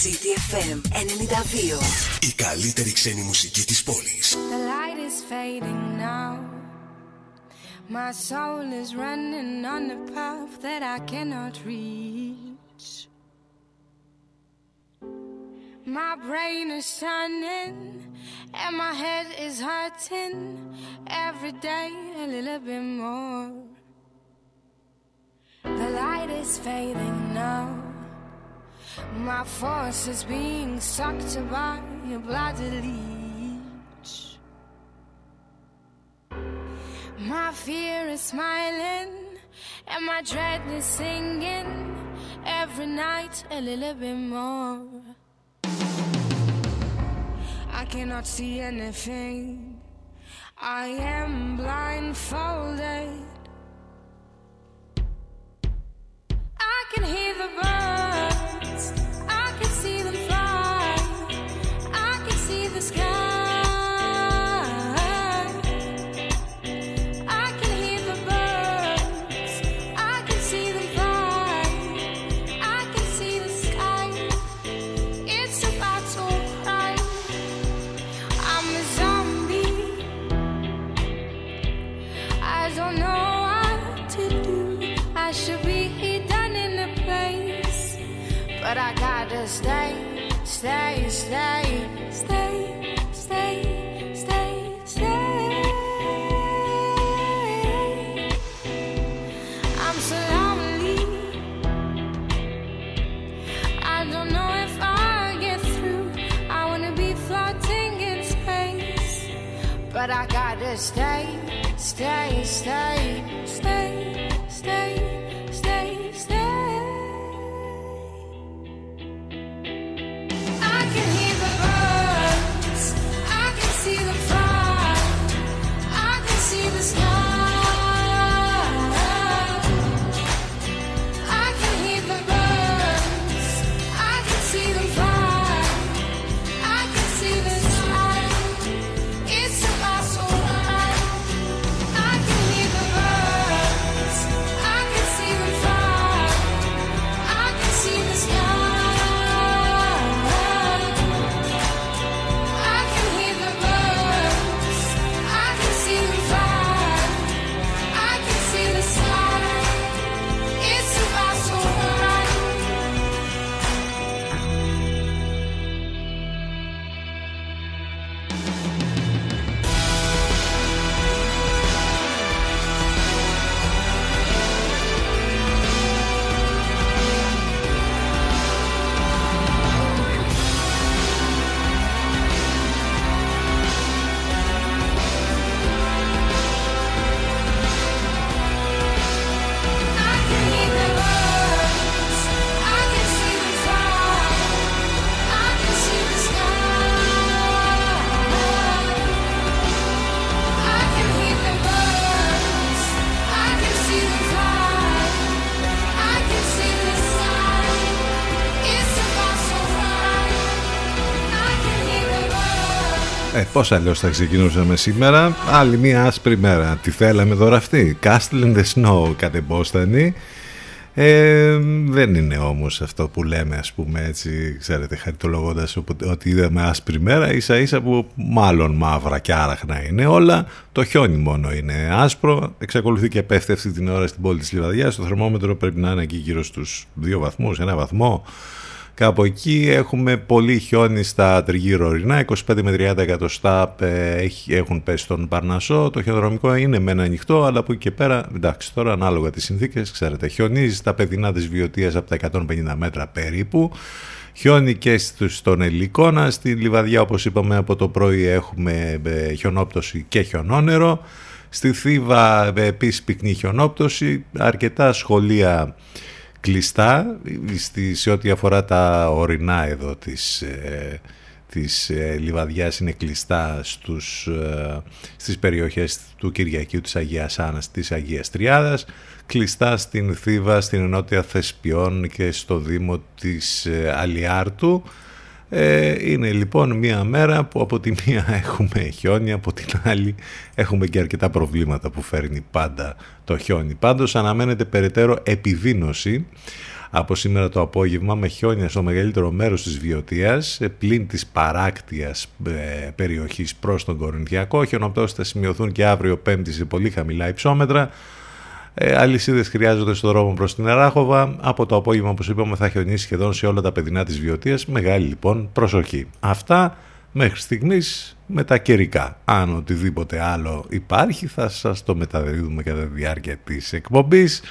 CTFM 92. Η καλύτερη ξένη μουσική της πόλης. The light is fading now. My soul is running on a path that I cannot reach. My brain is shining and my head is hurting every day a little bit more. The light is fading now. My force is being sucked by a bloody leech. My fear is smiling and my dread is singing every night a little bit more. I cannot see anything. I am blindfolded. I can hear the birds. Stay, stay, stay, πώς αλλιώς θα ξεκινούσαμε σήμερα; Άλλη μια άσπρη μέρα. Τι θέλαμε τώρα αυτή Castle in the Snow κατεμπόστανη ε, δεν είναι όμως αυτό που λέμε ας πούμε έτσι ξέρετε χαριτολογώντας οπο- ότι είδαμε άσπρη μέρα ίσα ίσα που μάλλον μαύρα και άραχνα είναι όλα το χιόνι μόνο είναι άσπρο. Εξακολουθεί και πέφτει αυτή την ώρα στην πόλη της Λιβαδιάς. Το θερμόμετρο πρέπει να είναι εκεί γύρω στους 2 βαθμούς, ένα βαθμό Κάπου εκεί έχουμε πολύ χιόνι στα τριγύρω ορεινά, 25 με 30 εκατοστά ε, έχει- έχουν πέσει στον Παρνασσό. Το χιονοδρομικό είναι μεν ανοιχτό, αλλά από εκεί και πέρα, εντάξει, τώρα ανάλογα τις συνθήκες, ξέρετε, χιονίζει στα παιδινά της Βιωτίας από τα 150 μέτρα περίπου. Χιόνι και στους- στον Ελικόνα, στη Λιβαδιά όπως είπαμε από το πρωί έχουμε ε, χιονόπτωση και χιονόνερο. Στη Θήβα ε, επίσης πυκνή χιονόπτωση, αρκετά σχολεία κλειστά στη, σε ό,τι αφορά τα ορεινά εδώ της, ε, της ε, Λιβαδιάς είναι κλειστά στους, ε, στις περιοχές του Κυριακίου της Αγίας Άννας της Αγίας Τριάδας κλειστά στην Θήβα, στην Ενότια Θεσπιών και στο Δήμο της ε, Αλιάρτου ε, είναι λοιπόν μία μέρα που από τη μία έχουμε χιόνι, από την άλλη έχουμε και αρκετά προβλήματα που φέρνει πάντα το χιόνι. Πάντως αναμένεται περαιτέρω επιδίνωση από σήμερα το απόγευμα με χιόνια στο μεγαλύτερο μέρος της Βιωτίας πλην της παράκτιας ε, περιοχής προς τον Κορινθιακό. Χιονοπτώσεις θα σημειωθούν και αύριο πέμπτη σε πολύ χαμηλά υψόμετρα. Ε, Αλυσίδες χρειάζονται στον δρόμο προς την Εράχοβα. Από το απόγευμα, όπως είπαμε, θα χιονίσει σχεδόν σε όλα τα παιδινά της Βιωτίας. Μεγάλη λοιπόν προσοχή. Αυτά μέχρι στιγμής με τα καιρικά. Αν οτιδήποτε άλλο υπάρχει, θα σας το μεταδίδουμε κατά τη διάρκεια της εκπομπής.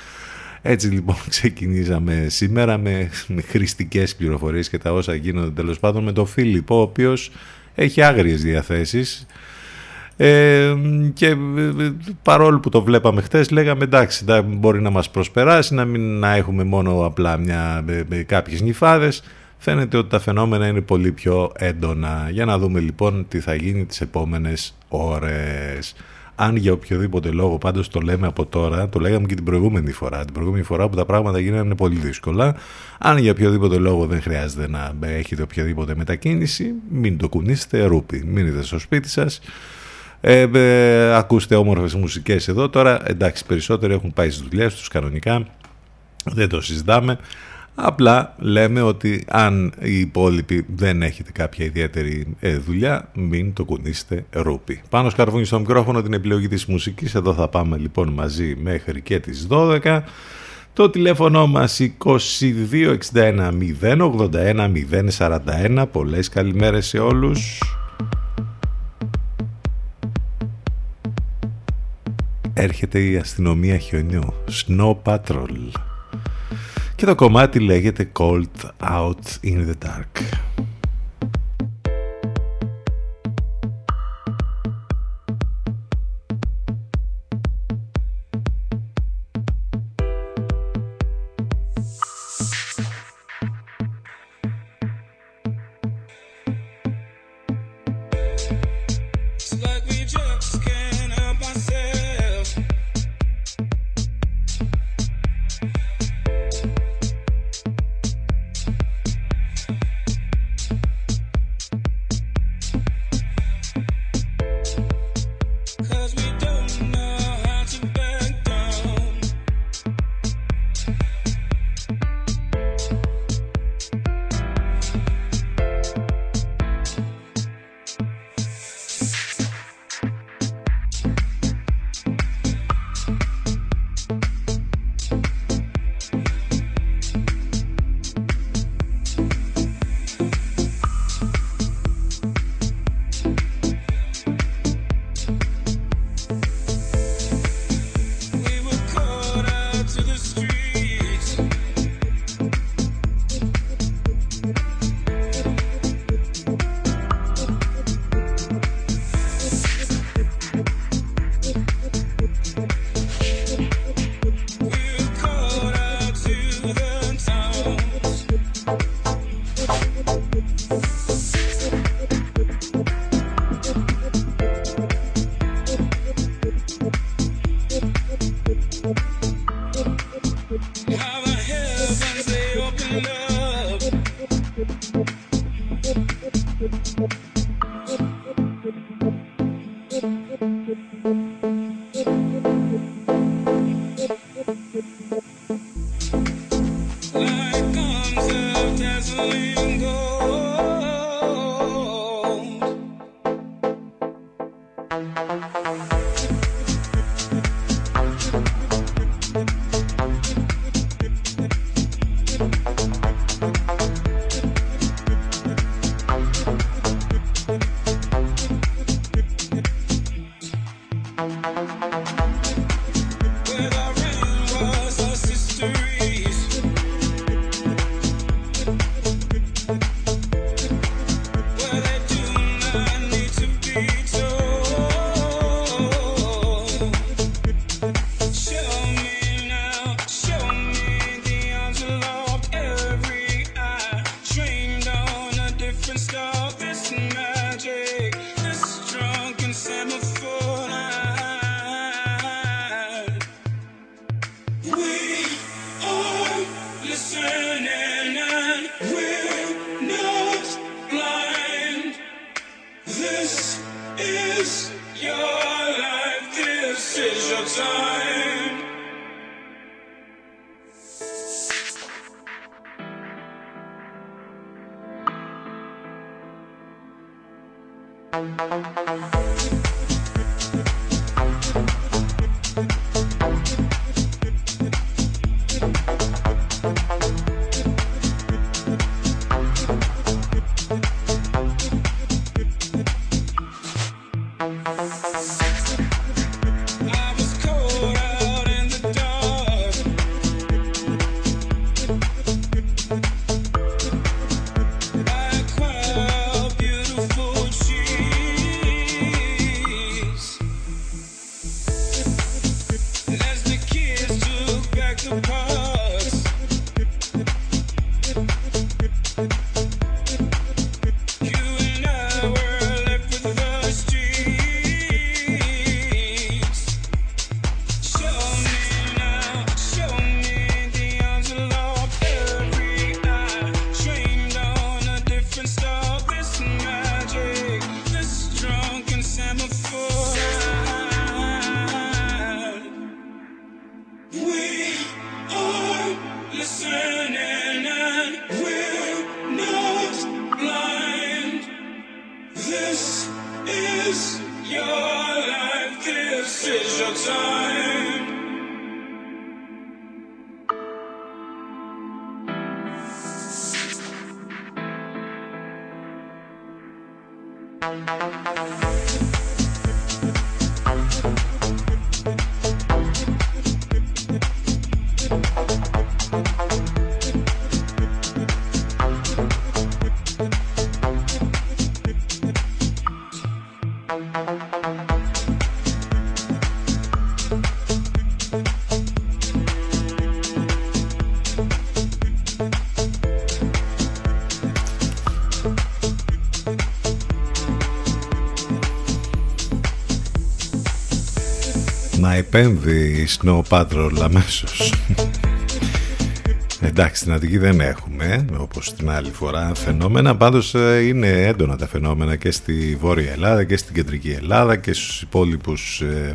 Έτσι λοιπόν ξεκινήσαμε σήμερα με, με χρηστικές πληροφορίες και τα όσα γίνονται τέλος πάντων με τον Φίλιππο ο οποίος έχει άγριες διαθέσεις ε, και ε, παρόλο που το βλέπαμε χτες λέγαμε εντάξει μπορεί να μας προσπεράσει να μην να έχουμε μόνο απλά μια, με, με κάποιες νυφάδες. Φαίνεται ότι τα φαινόμενα είναι πολύ πιο έντονα. Για να δούμε λοιπόν τι θα γίνει τις επόμενες ώρες. Αν για οποιοδήποτε λόγο πάντως το λέμε από τώρα, το λέγαμε και την προηγούμενη φορά, την προηγούμενη φορά που τα πράγματα γίνανε πολύ δύσκολα, αν για οποιοδήποτε λόγο δεν χρειάζεται να έχετε οποιαδήποτε μετακίνηση, μην το κουνήσετε ρούπι, μείνετε στο σπίτι σας, ε, ε, ακούστε όμορφες μουσικές εδώ. Τώρα εντάξει περισσότεροι έχουν πάει στις δουλειές τους κανονικά. Δεν το συζητάμε. Απλά λέμε ότι αν οι υπόλοιποι δεν έχετε κάποια ιδιαίτερη ε, δουλειά, μην το κουνήσετε ρούπι. Πάνω σκαρβούνι στο μικρόφωνο την επιλογή της μουσικής. Εδώ θα πάμε λοιπόν μαζί μέχρι και τις 12. Το τηλέφωνο μας 2261 081 041. Πολλές καλημέρες σε όλους. Έρχεται η αστυνομία χιονιού, Snow Patrol. Και το κομμάτι λέγεται Cold Out in the Dark. Επέμβει η Snow Patrol αμέσως. Εντάξει, στην Αττική δεν έχουμε, όπως την άλλη φορά, φαινόμενα. Πάντως ε, είναι έντονα τα φαινόμενα και στη Βόρεια Ελλάδα και στην Κεντρική Ελλάδα και στους υπόλοιπους ε,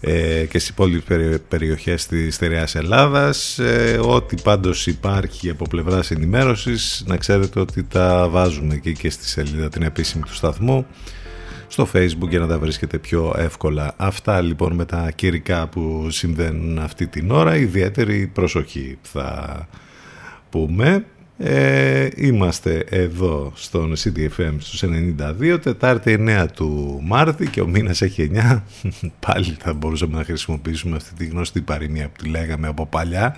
ε, και στις υπόλοιπες περι- περιοχές της στερεάς Ελλάδας. Ε, ό,τι πάντως υπάρχει από πλευράς ενημέρωσης, να ξέρετε ότι τα βάζουμε εκεί και στη σελίδα την επίσημη του σταθμού στο facebook για να τα βρίσκετε πιο εύκολα. Αυτά λοιπόν με τα κυρικά που συμβαίνουν αυτή την ώρα, ιδιαίτερη προσοχή θα πούμε. Ε, είμαστε εδώ στον CDFM στους 92, Τετάρτη 9 του Μάρτη και ο μήνας έχει 9. Πάλι θα μπορούσαμε να χρησιμοποιήσουμε αυτή τη γνωστή παροιμία που τη λέγαμε από παλιά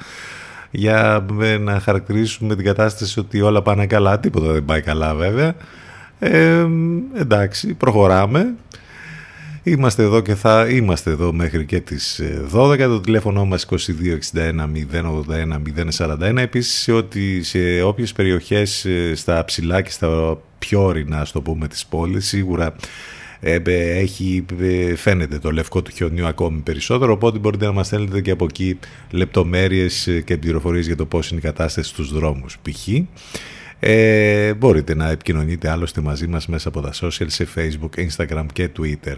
για ε, να χαρακτηρίσουμε την κατάσταση ότι όλα πάνε καλά, τίποτα δεν πάει καλά βέβαια. Ε, εντάξει, προχωράμε. Είμαστε εδώ και θα είμαστε εδώ μέχρι και τις ε, 12. Το τηλέφωνο μας 2261 081 041. Επίσης σε, ό,τι, σε όποιες περιοχές ε, στα ψηλά και στα πιο ορεινά, ας το πούμε, της πόλης, σίγουρα ε, ε, έχει, ε, φαίνεται το λευκό του χιονιού ακόμη περισσότερο, οπότε μπορείτε να μας στέλνετε και από εκεί λεπτομέρειες ε, και πληροφορίες για το πώς είναι η κατάσταση στους δρόμους π.χ. Ε, μπορείτε να επικοινωνείτε άλλωστε μαζί μας μέσα από τα social σε facebook, instagram και twitter.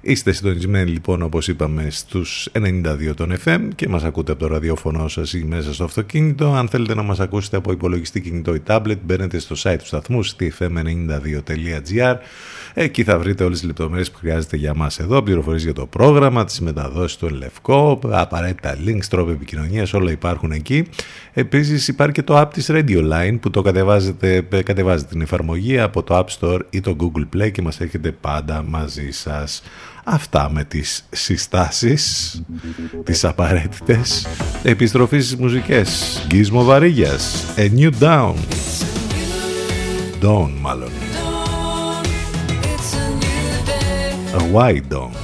Είστε συντονισμένοι λοιπόν όπως είπαμε στους 92 των FM και μας ακούτε από το ραδιόφωνο σας ή μέσα στο αυτοκίνητο. Αν θέλετε να μας ακούσετε από υπολογιστή κινητό ή tablet μπαίνετε στο site του σταθμού stfm92.gr Εκεί θα βρείτε όλες τις λεπτομέρειες που χρειάζεται για μας εδώ, πληροφορίες για το πρόγραμμα, τις μεταδόσεις του Ελευκό, απαραίτητα links, τρόποι επικοινωνίας, όλα υπάρχουν εκεί. Επίσης υπάρχει και το app της Radio Line που το κατεβάζετε, κατεβάζετε την εφαρμογή από το App Store ή το Google Play και μας έχετε πάντα μαζί σας. Αυτά με τις συστάσεις, τις απαραίτητες. Επιστροφής στις μουσικές. Γκίσμο Βαρύγιας. A New Down. Dawn μάλλον. A Wide Dawn.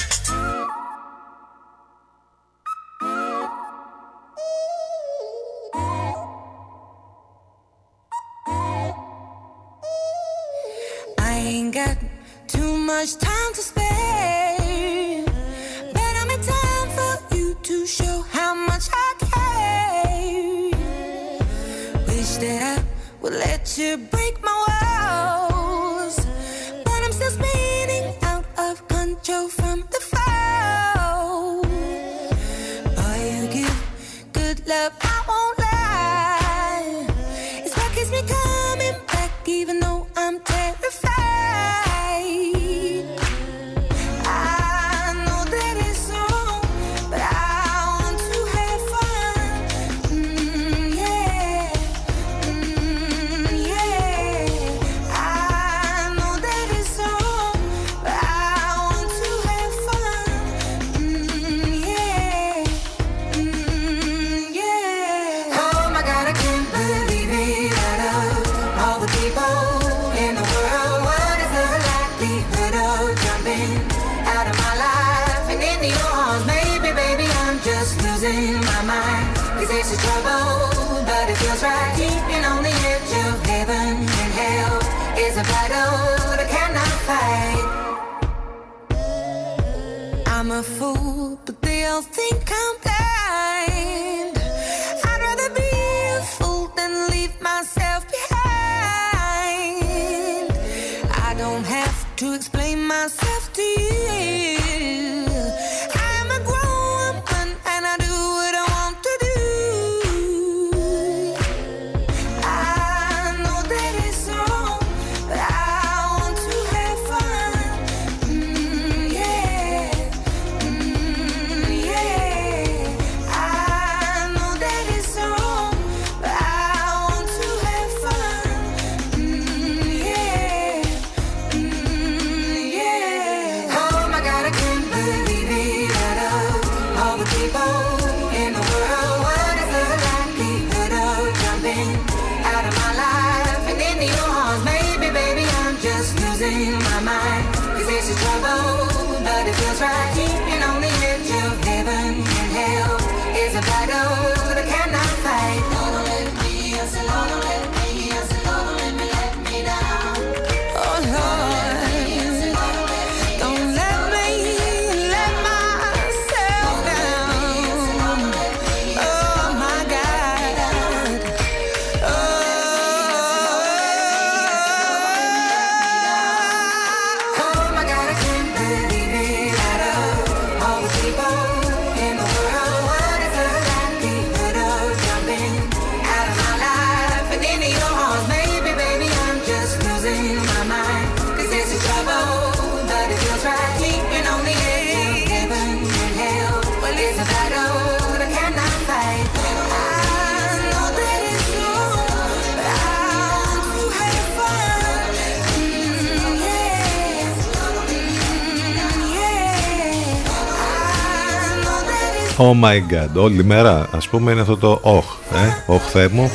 Oh my god, όλη μέρα ας πούμε είναι αυτό το όχ, ε, όχ Θεέ μου,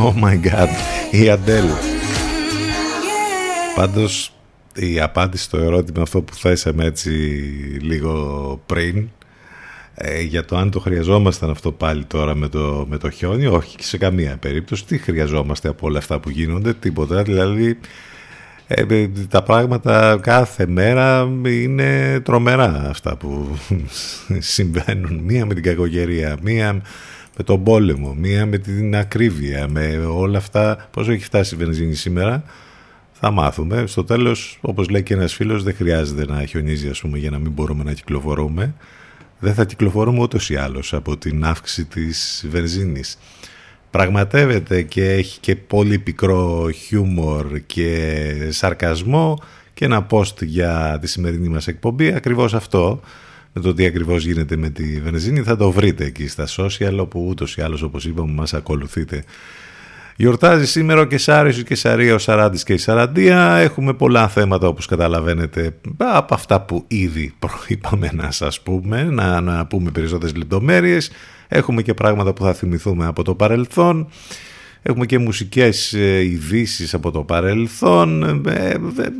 oh my god, η Αντέλ. Πάντως η απάντηση στο ερώτημα αυτό που θέσαμε έτσι λίγο πριν ε, για το αν το χρειαζόμασταν αυτό πάλι τώρα με το, με το χιόνι, όχι σε καμία περίπτωση. Τι χρειαζόμαστε από όλα αυτά που γίνονται, τίποτα. Δηλαδή ε, ε, τα πράγματα κάθε μέρα είναι τρομερά αυτά που συμβαίνουν. Μία με την κακογερία, μία με τον πόλεμο, μία με την ακρίβεια, με όλα αυτά. Πόσο έχει φτάσει η βενζίνη σήμερα, θα μάθουμε. Στο τέλος, όπως λέει και ένας φίλος, δεν χρειάζεται να χιονίζει ας πούμε, για να μην μπορούμε να κυκλοφορούμε. Δεν θα κυκλοφορούμε ούτως ή άλλως από την αύξηση της βενζίνης πραγματεύεται και έχει και πολύ πικρό χιούμορ και σαρκασμό και ένα post για τη σημερινή μας εκπομπή. Ακριβώς αυτό με το τι ακριβώς γίνεται με τη βενζίνη θα το βρείτε εκεί στα social όπου ούτως ή άλλως όπως είπαμε μας ακολουθείτε Γιορτάζει σήμερα ο Κεσάρης ο Κεσαρία, ο Σαράντης και η Σαραντία. Έχουμε πολλά θέματα όπως καταλαβαίνετε από αυτά που ήδη προείπαμε να σας πούμε, να, πούμε περισσότερες λεπτομέρειες. Έχουμε και πράγματα που θα θυμηθούμε από το παρελθόν. Έχουμε και μουσικές ε, ειδήσεις από το παρελθόν. Ε, ε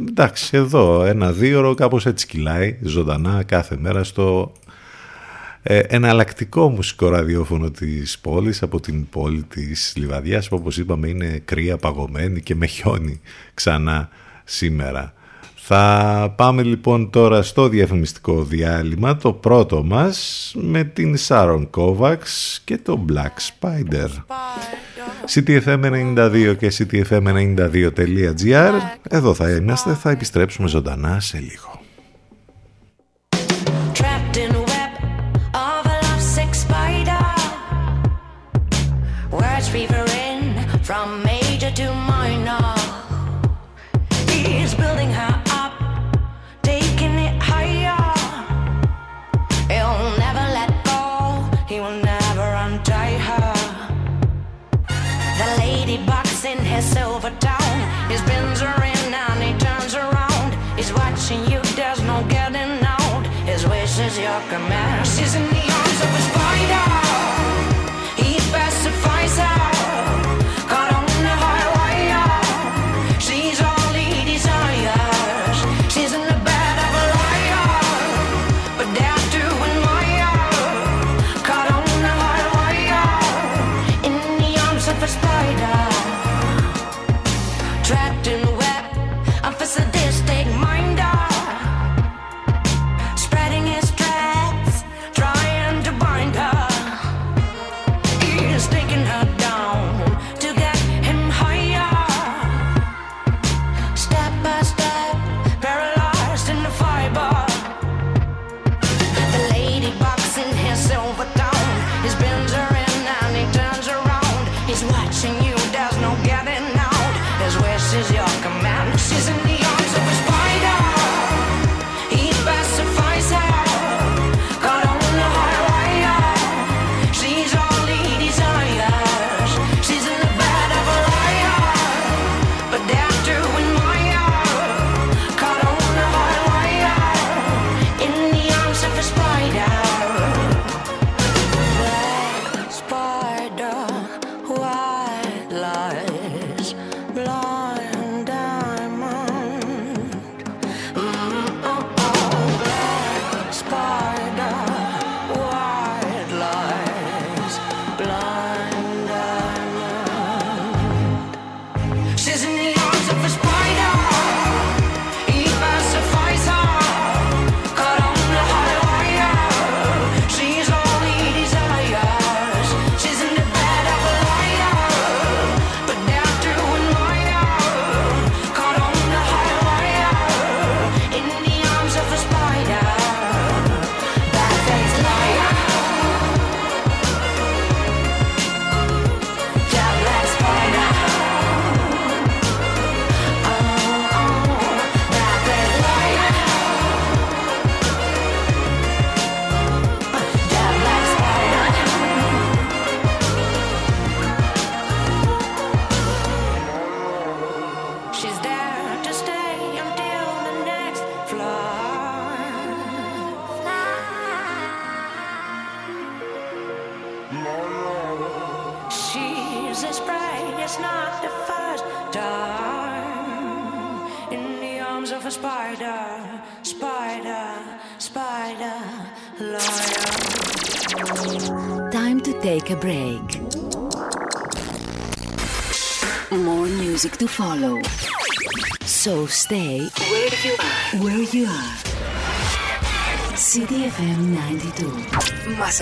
εντάξει, εδώ ένα δύο έτσι κυλάει ζωντανά κάθε μέρα στο ε, εναλλακτικό μουσικό ραδιόφωνο της πόλης από την πόλη της Λιβαδιάς που όπως είπαμε είναι κρύα, παγωμένη και με χιόνι ξανά σήμερα. Θα πάμε λοιπόν τώρα στο διαφημιστικό διάλειμμα, το πρώτο μας, με την Σάρον Κόβαξ και το Black Spider. CTFM92 και CTFM92.gr Εδώ θα είμαστε, θα επιστρέψουμε ζωντανά σε λίγο. a spider, spider, spider. Time to take a break. More music to follow. So stay where you are. Where you are. CDFM 92.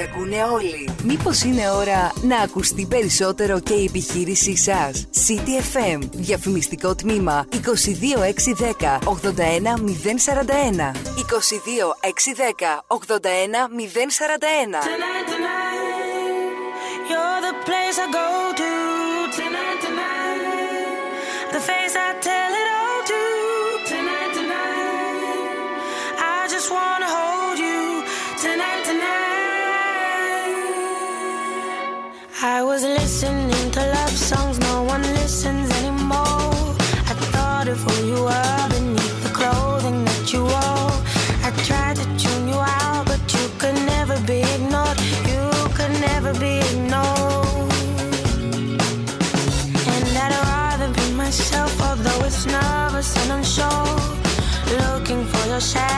Ακούνε όλοι. Μήπως είναι ώρα να ακουστεί περισσότερο και η επιχείρησή σας; CDFM. Διαφημιστικό τμήμα 22610 81041. 22610 81041. You're the place I go shine.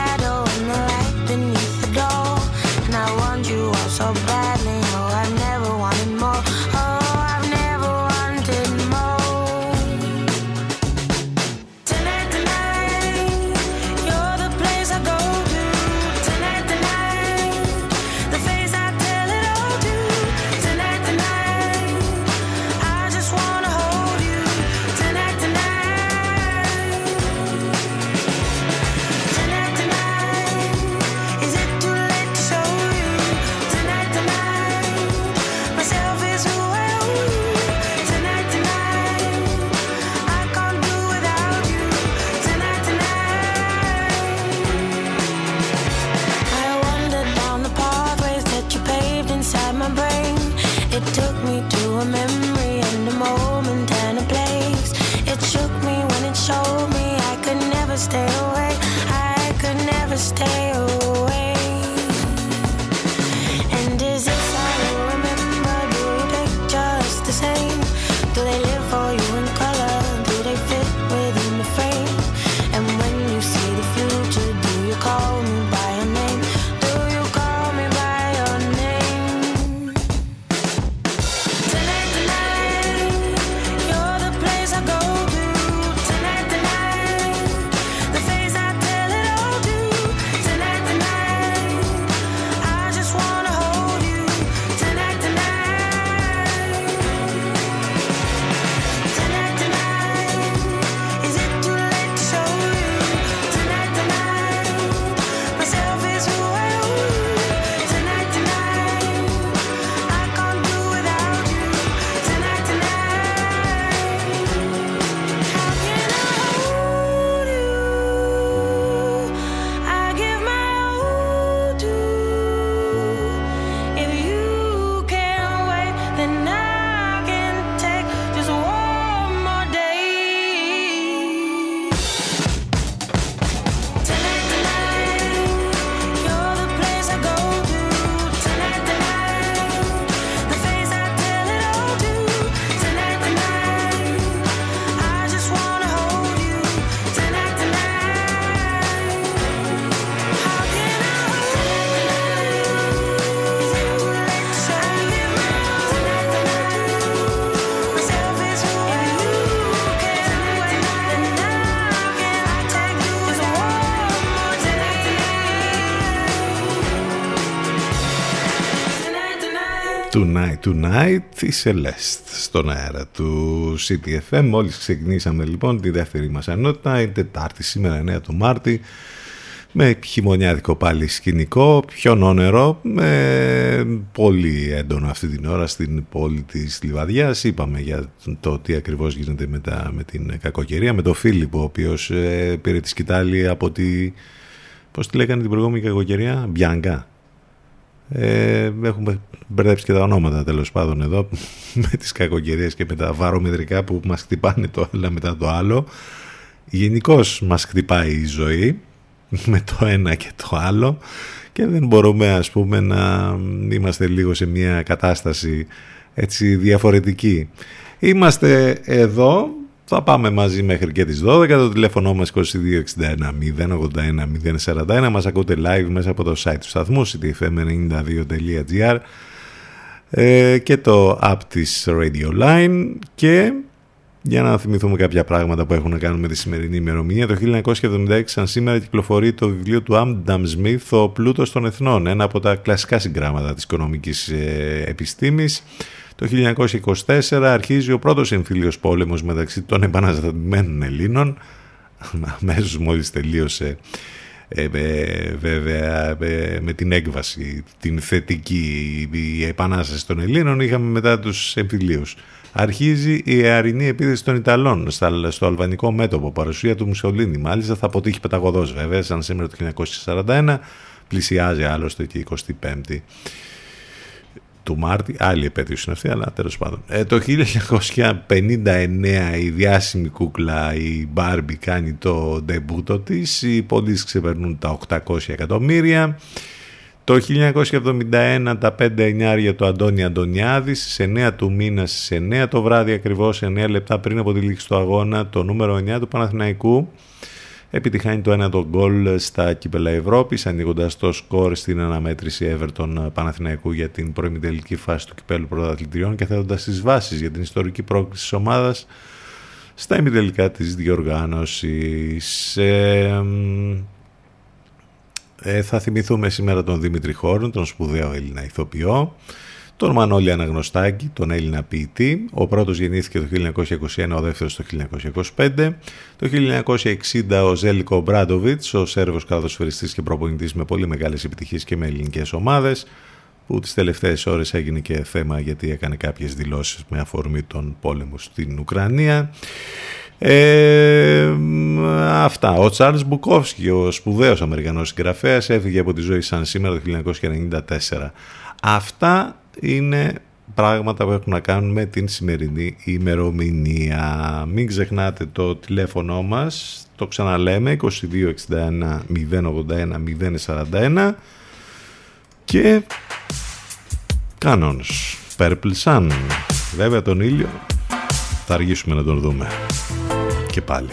Tonight, tonight, η Celeste στον αέρα του CTFM. Μόλις ξεκινήσαμε λοιπόν τη δεύτερη μας ενότητα, είναι Τετάρτη σήμερα 9 του Μάρτη, με χειμωνιάδικο πάλι σκηνικό, πιο νόνερο, με πολύ έντονο αυτή την ώρα στην πόλη της Λιβαδιάς. Είπαμε για το τι ακριβώς γίνεται με, τα, με την κακοκαιρία, με τον Φίλιππο, ο οποίος ε, πήρε τη σκητάλη από τη... Πώς τη λέγανε την προηγούμενη κακοκαιρία, Μπιάνκα. Ε, έχουμε μπερδέψει και τα ονόματα τέλος πάντων εδώ με τις κακοκαιρίες και με τα βαρομετρικά που μας χτυπάνε το ένα μετά το άλλο. Γενικώς μας χτυπάει η ζωή με το ένα και το άλλο και δεν μπορούμε ας πούμε να είμαστε λίγο σε μια κατάσταση έτσι διαφορετική. Είμαστε εδώ, θα πάμε μαζί μέχρι και τις 12, το τηλέφωνο μας 2261 081 041, μας ακούτε live μέσα από το site του σταθμού ctfm92.gr ε, και το app της Radio Line και για να θυμηθούμε κάποια πράγματα που έχουν να κάνουν με τη σημερινή ημερομηνία. Το 1976, σαν σήμερα, κυκλοφορεί το βιβλίο του Άμνταμ Σμιθ, «Ο πλούτος των εθνών», ένα από τα κλασικά συγγράμματα της οικονομικής ε, επιστήμης. Το 1924 αρχίζει ο πρώτος εμφύλιος πόλεμος μεταξύ των επαναστατημένων Ελλήνων, αμέσως μόλις τελείωσε ε, ε, βέβαια ε, με την έκβαση την θετική η επανάσταση των Ελλήνων είχαμε μετά τους εμφυλίους. Αρχίζει η αερινή επίθεση των Ιταλών στα, στο αλβανικό μέτωπο παρουσία του Μουσολίνη. Μάλιστα θα αποτύχει πεταγωδός βέβαια σαν σήμερα το 1941 πλησιάζει άλλωστε και η 25η του Μάρτη, άλλη επέτειος είναι αυτή, αλλά τέλος πάντων. Ε, το 1959 η διάσημη κούκλα η Μπάρμπι κάνει το ντεμπούτο της, οι πωλήσεις ξεπερνούν τα 800 εκατομμύρια. Το 1971 τα 5 εννιάρια του Αντώνη Αντωνιάδης στις 9 του μήνα στις 9 το βράδυ ακριβώς 9 λεπτά πριν από τη λήξη του αγώνα το νούμερο 9 του Παναθηναϊκού επιτυχάνει το ένα το γκολ στα κύπελα Ευρώπης ανοίγοντας το σκορ στην αναμέτρηση Everton Παναθηναϊκού για την προημιτελική φάση του κυπέλου πρωταθλητριών και θέτοντας τις βάσεις για την ιστορική πρόκληση της ομάδας στα ημιτελικά της διοργάνωσης. Ε, ε, θα θυμηθούμε σήμερα τον Δημήτρη Χόρν, τον σπουδαίο Έλληνα ηθοποιό, τον Μανώλη Αναγνωστάκη, τον Έλληνα ποιητή. Ο πρώτος γεννήθηκε το 1921, ο δεύτερος το 1925. Το 1960 ο Ζέλικο Μπράντοβιτς, ο Σέρβος καλαδοσφαιριστής και προπονητής με πολύ μεγάλες επιτυχίες και με ελληνικές ομάδες, που τις τελευταίες ώρες έγινε και θέμα γιατί έκανε κάποιες δηλώσεις με αφορμή τον πόλεμο στην Ουκρανία. Ε, αυτά. Ο Τσάρλς Μπουκόφσκι, ο σπουδαίος Αμερικανός συγγραφέας, έφυγε από τη ζωή σαν σήμερα το 1994. Αυτά είναι πράγματα που έχουν να κάνουν με την σημερινή ημερομηνία. Μην ξεχνάτε το τηλέφωνο μας, το ξαναλέμε, 2261 081 041 και κανόνες. Purple Sun. Βέβαια τον ήλιο θα αργήσουμε να τον δούμε. Και πάλι.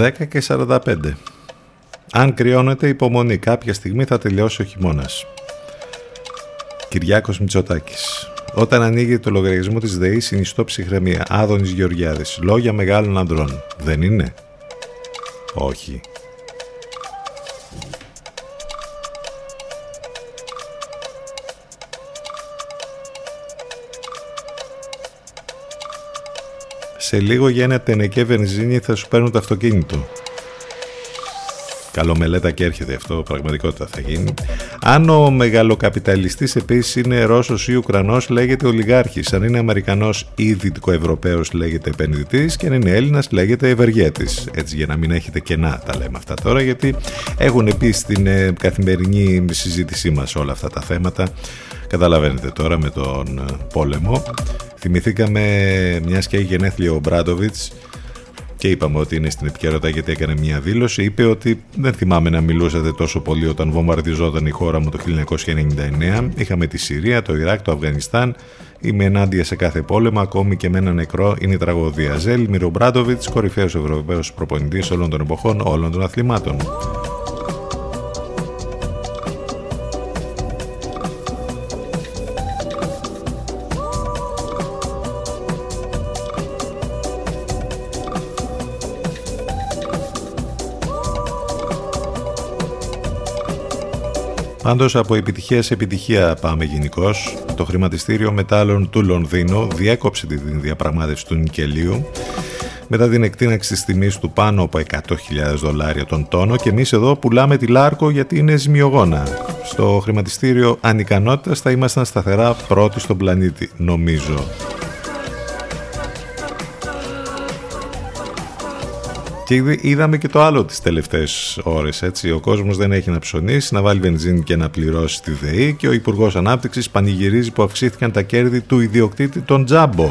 10 και 45. Αν κρυώνεται υπομονή, κάποια στιγμή θα τελειώσει ο χειμώνας. Κυριάκος Μητσοτάκης. Όταν ανοίγει το λογαριασμό της ΔΕΗ συνιστώ ψυχραιμία. Άδωνης Γεωργιάδης. Λόγια μεγάλων ανδρών. Δεν είναι; Όχι. Σε λίγο για ένα τενεκέ βενζίνη θα σου παίρνουν το αυτοκίνητο. Καλομελέτα και έρχεται αυτό, πραγματικότητα θα γίνει. Αν ο μεγαλοκαπιταλιστής επίσης είναι Ρώσος ή Ουκρανός λέγεται ολιγάρχης. Αν είναι Αμερικανός ή Δυτικοευρωπαίος λέγεται επενδυτής και αν είναι Έλληνας λέγεται ευεργέτης. Έτσι για να μην έχετε κενά τα λέμε αυτά τώρα γιατί έχουν πει στην ε, καθημερινή συζήτησή μας όλα αυτά τα θέματα. Καταλαβαίνετε τώρα με τον ε, πόλεμο. Θυμηθήκαμε μιας και έχει γενέθλιο ο Μπράντοβιτς και είπαμε ότι είναι στην επικαιρότητα γιατί έκανε μια δήλωση. Είπε ότι δεν θυμάμαι να μιλούσατε τόσο πολύ όταν βομβαρδιζόταν η χώρα μου το 1999. Είχαμε τη Συρία, το Ιράκ, το Αφγανιστάν. Είμαι ενάντια σε κάθε πόλεμο, ακόμη και με ένα νεκρό είναι η τραγωδία. Ζέλ Μιρομπράντοβιτ, κορυφαίος Ευρωπαίος προπονητής όλων των εποχών, όλων των αθλημάτων. Πάντως από επιτυχίας σε επιτυχία πάμε γενικώς. Το χρηματιστήριο μετάλλων του Λονδίνου διέκοψε τη διαπραγμάτευση του Νικελίου μετά την εκτείναξη της τιμής του πάνω από 100.000 δολάρια τον τόνο και εμείς εδώ πουλάμε τη Λάρκο γιατί είναι ζημιογόνα. Στο χρηματιστήριο ανικανότητας θα ήμασταν σταθερά πρώτοι στον πλανήτη, νομίζω. Και είδε- είδαμε και το άλλο τις τελευταίες ώρες, έτσι. Ο κόσμος δεν έχει να ψωνίσει, να βάλει βενζίνη και να πληρώσει τη ΔΕΗ και ο Υπουργός Ανάπτυξης πανηγυρίζει που αυξήθηκαν τα κέρδη του ιδιοκτήτη των Τζάμπο.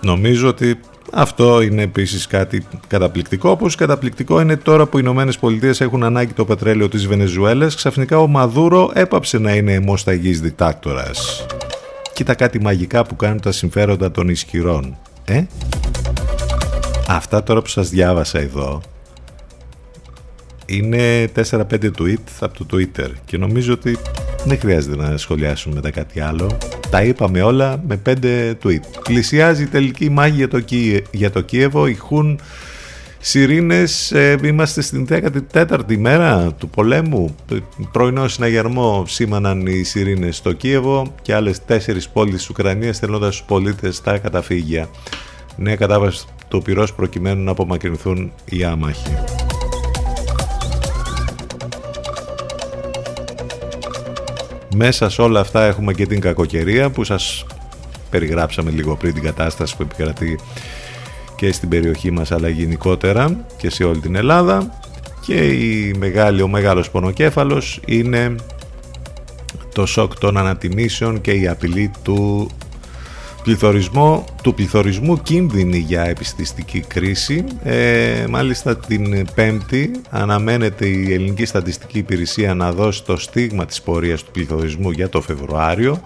Νομίζω ότι αυτό είναι επίσης κάτι καταπληκτικό, όπως καταπληκτικό είναι τώρα που οι Ηνωμένες Πολιτείες έχουν ανάγκη το πετρέλαιο της Βενεζουέλας, ξαφνικά ο Μαδούρο έπαψε να είναι αιμοσταγής διτάκτορας. Κοίτα κάτι μαγικά που κάνουν τα συμφέροντα των ισχυρών. Ε; Αυτά τώρα που σας διάβασα εδώ είναι 4-5 tweet από το Twitter και νομίζω ότι δεν χρειάζεται να σχολιάσουμε μετά κάτι άλλο. Τα είπαμε όλα με 5 tweet. Πλησιάζει η τελική μάχη για το, Κί- για το Κίεβο, ηχούν σιρήνες, ε, είμαστε στην 14η μέρα του πολέμου. Πρωινό συναγερμό σήμαναν οι σιρήνες στο Κίεβο και άλλες τέσσερις πόλεις της Ουκρανίας στέλνοντας στους πολίτες στα καταφύγια. Νέα κατάβαση του πυρός προκειμένου να απομακρυνθούν οι άμαχοι. Μέσα σε όλα αυτά έχουμε και την κακοκαιρία που σας περιγράψαμε λίγο πριν την κατάσταση που επικρατεί και στην περιοχή μας αλλά γενικότερα και σε όλη την Ελλάδα και η μεγάλη, ο μεγάλος πονοκέφαλος είναι το σοκ των ανατιμήσεων και η απειλή του πληθωρισμό, του πληθωρισμού κίνδυνη για επιστηστική κρίση. Ε, μάλιστα την Πέμπτη αναμένεται η Ελληνική Στατιστική Υπηρεσία να δώσει το στίγμα της πορείας του πληθωρισμού για το Φεβρουάριο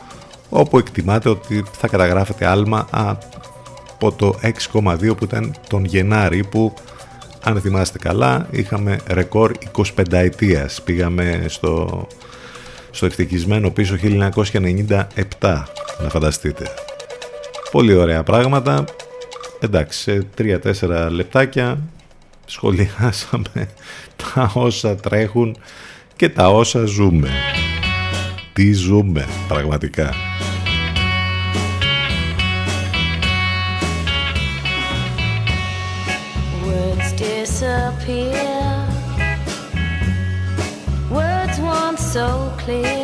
όπου εκτιμάται ότι θα καταγράφεται άλμα από το 6,2 που ήταν τον Γενάρη που αν θυμάστε καλά είχαμε ρεκόρ 25 ετίας πήγαμε στο, στο ευτυχισμένο πίσω 1997 να φανταστείτε Πολύ ωραία πράγματα. Εντάξει, σε 3-4 λεπτάκια σχολιάσαμε τα όσα τρέχουν και τα όσα ζούμε. Τι ζούμε πραγματικά. Words disappear. Words once so clear.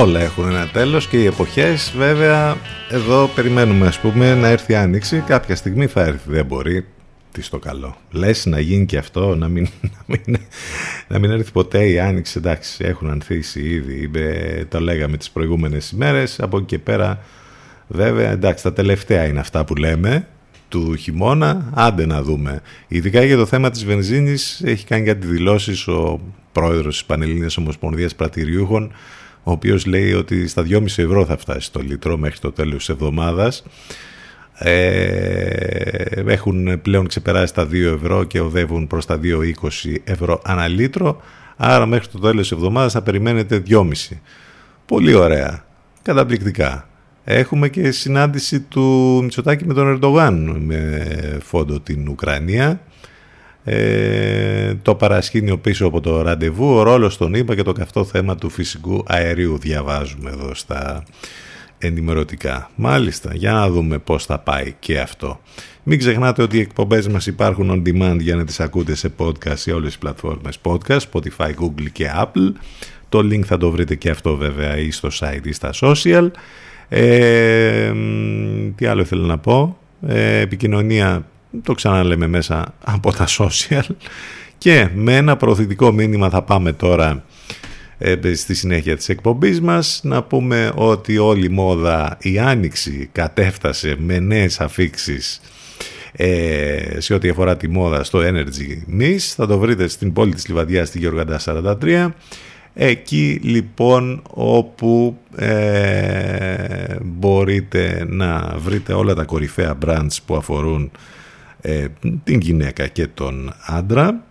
Όλα έχουν ένα τέλος και οι εποχές βέβαια εδώ περιμένουμε ας πούμε να έρθει η άνοιξη. Κάποια στιγμή θα έρθει δεν μπορεί. Τι στο καλό. Λες να γίνει και αυτό να μην, να μην, να μην έρθει ποτέ η άνοιξη. Εντάξει έχουν ανθίσει ήδη ε, το λέγαμε τις προηγούμενες ημέρες. Από εκεί και πέρα βέβαια εντάξει τα τελευταία είναι αυτά που λέμε του χειμώνα, άντε να δούμε. Ειδικά για το θέμα της βενζίνης έχει κάνει κάτι δηλώσεις ο πρόεδρος της Πανελλήνιας Ομοσπονδίας Πρατηριούχων ο οποίος λέει ότι στα 2,5 ευρώ θα φτάσει το λίτρο μέχρι το τέλος της εβδομάδας. Ε, έχουν πλέον ξεπεράσει τα 2 ευρώ και οδεύουν προς τα 2,20 ευρώ ανά λίτρο. Άρα μέχρι το τέλος της εβδομάδας θα περιμένετε 2,5. Πολύ ωραία. Καταπληκτικά. Έχουμε και συνάντηση του Μητσοτάκη με τον Ερντογάν με φόντο την Ουκρανία. Ε, το παρασκήνιο πίσω από το ραντεβού, ο ρόλος των ΗΠΑ και το καυτό θέμα του φυσικού αερίου διαβάζουμε εδώ στα ενημερωτικά. Μάλιστα, για να δούμε πώς θα πάει και αυτό. Μην ξεχνάτε ότι οι εκπομπές μας υπάρχουν on demand για να τις ακούτε σε podcast σε όλες τις πλατφόρμες podcast, Spotify, Google και Apple. Το link θα το βρείτε και αυτό βέβαια ή στο site ή στα social. Ε, τι άλλο ήθελα να πω. Ε, επικοινωνία, το ξαναλέμε μέσα από τα social. Και με ένα προωθητικό μήνυμα θα πάμε τώρα ε, στη συνέχεια της εκπομπής μας. Να πούμε ότι όλη η μόδα η άνοιξη κατέφτασε με νέες αφήξεις ε, σε ό,τι αφορά τη μόδα στο Energy Miss θα το βρείτε στην πόλη της Λιβαδιάς στη Γεωργαντά 43 εκεί λοιπόν όπου ε, μπορείτε να βρείτε όλα τα κορυφαία brands που αφορούν ε, την γυναίκα και τον άντρα.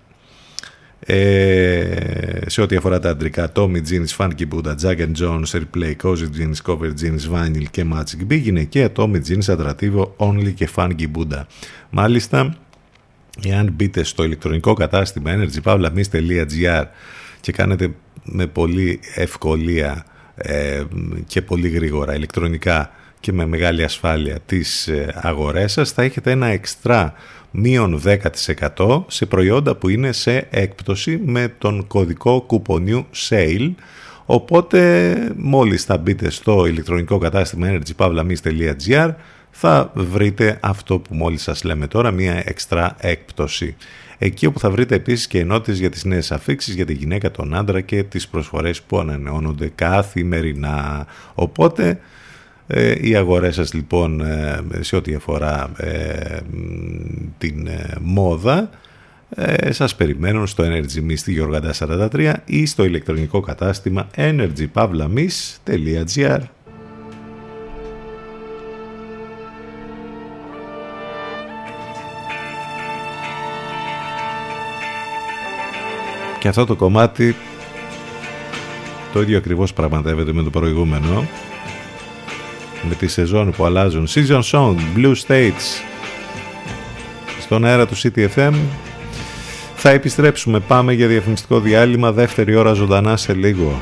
Ε, σε ό,τι αφορά τα αντρικά Tommy Jeans, Funky Buddha, Jack and Jones, Replay, Cozy Jeans, Cover Jeans, Vinyl και Magic B γυναικεία Tommy Jeans, Αντρατίβο, Only και Funky Buddha. Μάλιστα εάν μπείτε στο ηλεκτρονικό κατάστημα energypavlamis.gr και κάνετε με πολύ ευκολία ε, και πολύ γρήγορα ηλεκτρονικά και με μεγάλη ασφάλεια τις ε, αγορές σας θα έχετε ένα εξτρά μείον 10% σε προϊόντα που είναι σε έκπτωση με τον κωδικό κουπονιού SALE οπότε μόλις θα μπείτε στο ηλεκτρονικό κατάστημα energypavlamis.gr θα βρείτε αυτό που μόλις σας λέμε τώρα, μια εξτρά έκπτωση. Εκεί όπου θα βρείτε επίσης και ενότητες για τις νέες αφήξεις για τη γυναίκα, τον άντρα και τις προσφορές που ανανεώνονται καθημερινά. Οπότε ε, οι αγορές σας λοιπόν ε, σε ό,τι αφορά ε, την ε, μόδα ε, σας περιμένουν στο Energy Miss στη Γιώργαντα 43 ή στο ηλεκτρονικό κατάστημα energypavlamis.gr Και αυτό το κομμάτι το ίδιο ακριβώς πραγματεύεται με το προηγούμενο με τη σεζόν που αλλάζουν. Season Song, Blue States. Στον αέρα του CTFM θα επιστρέψουμε. Πάμε για διαφημιστικό διάλειμμα. Δεύτερη ώρα ζωντανά σε λίγο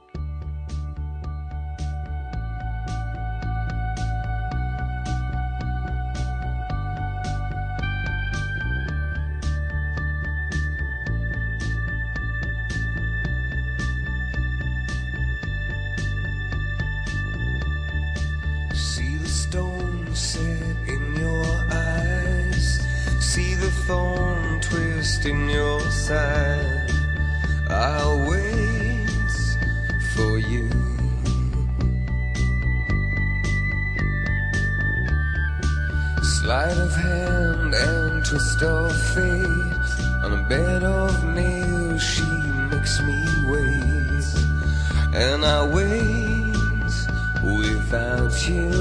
you.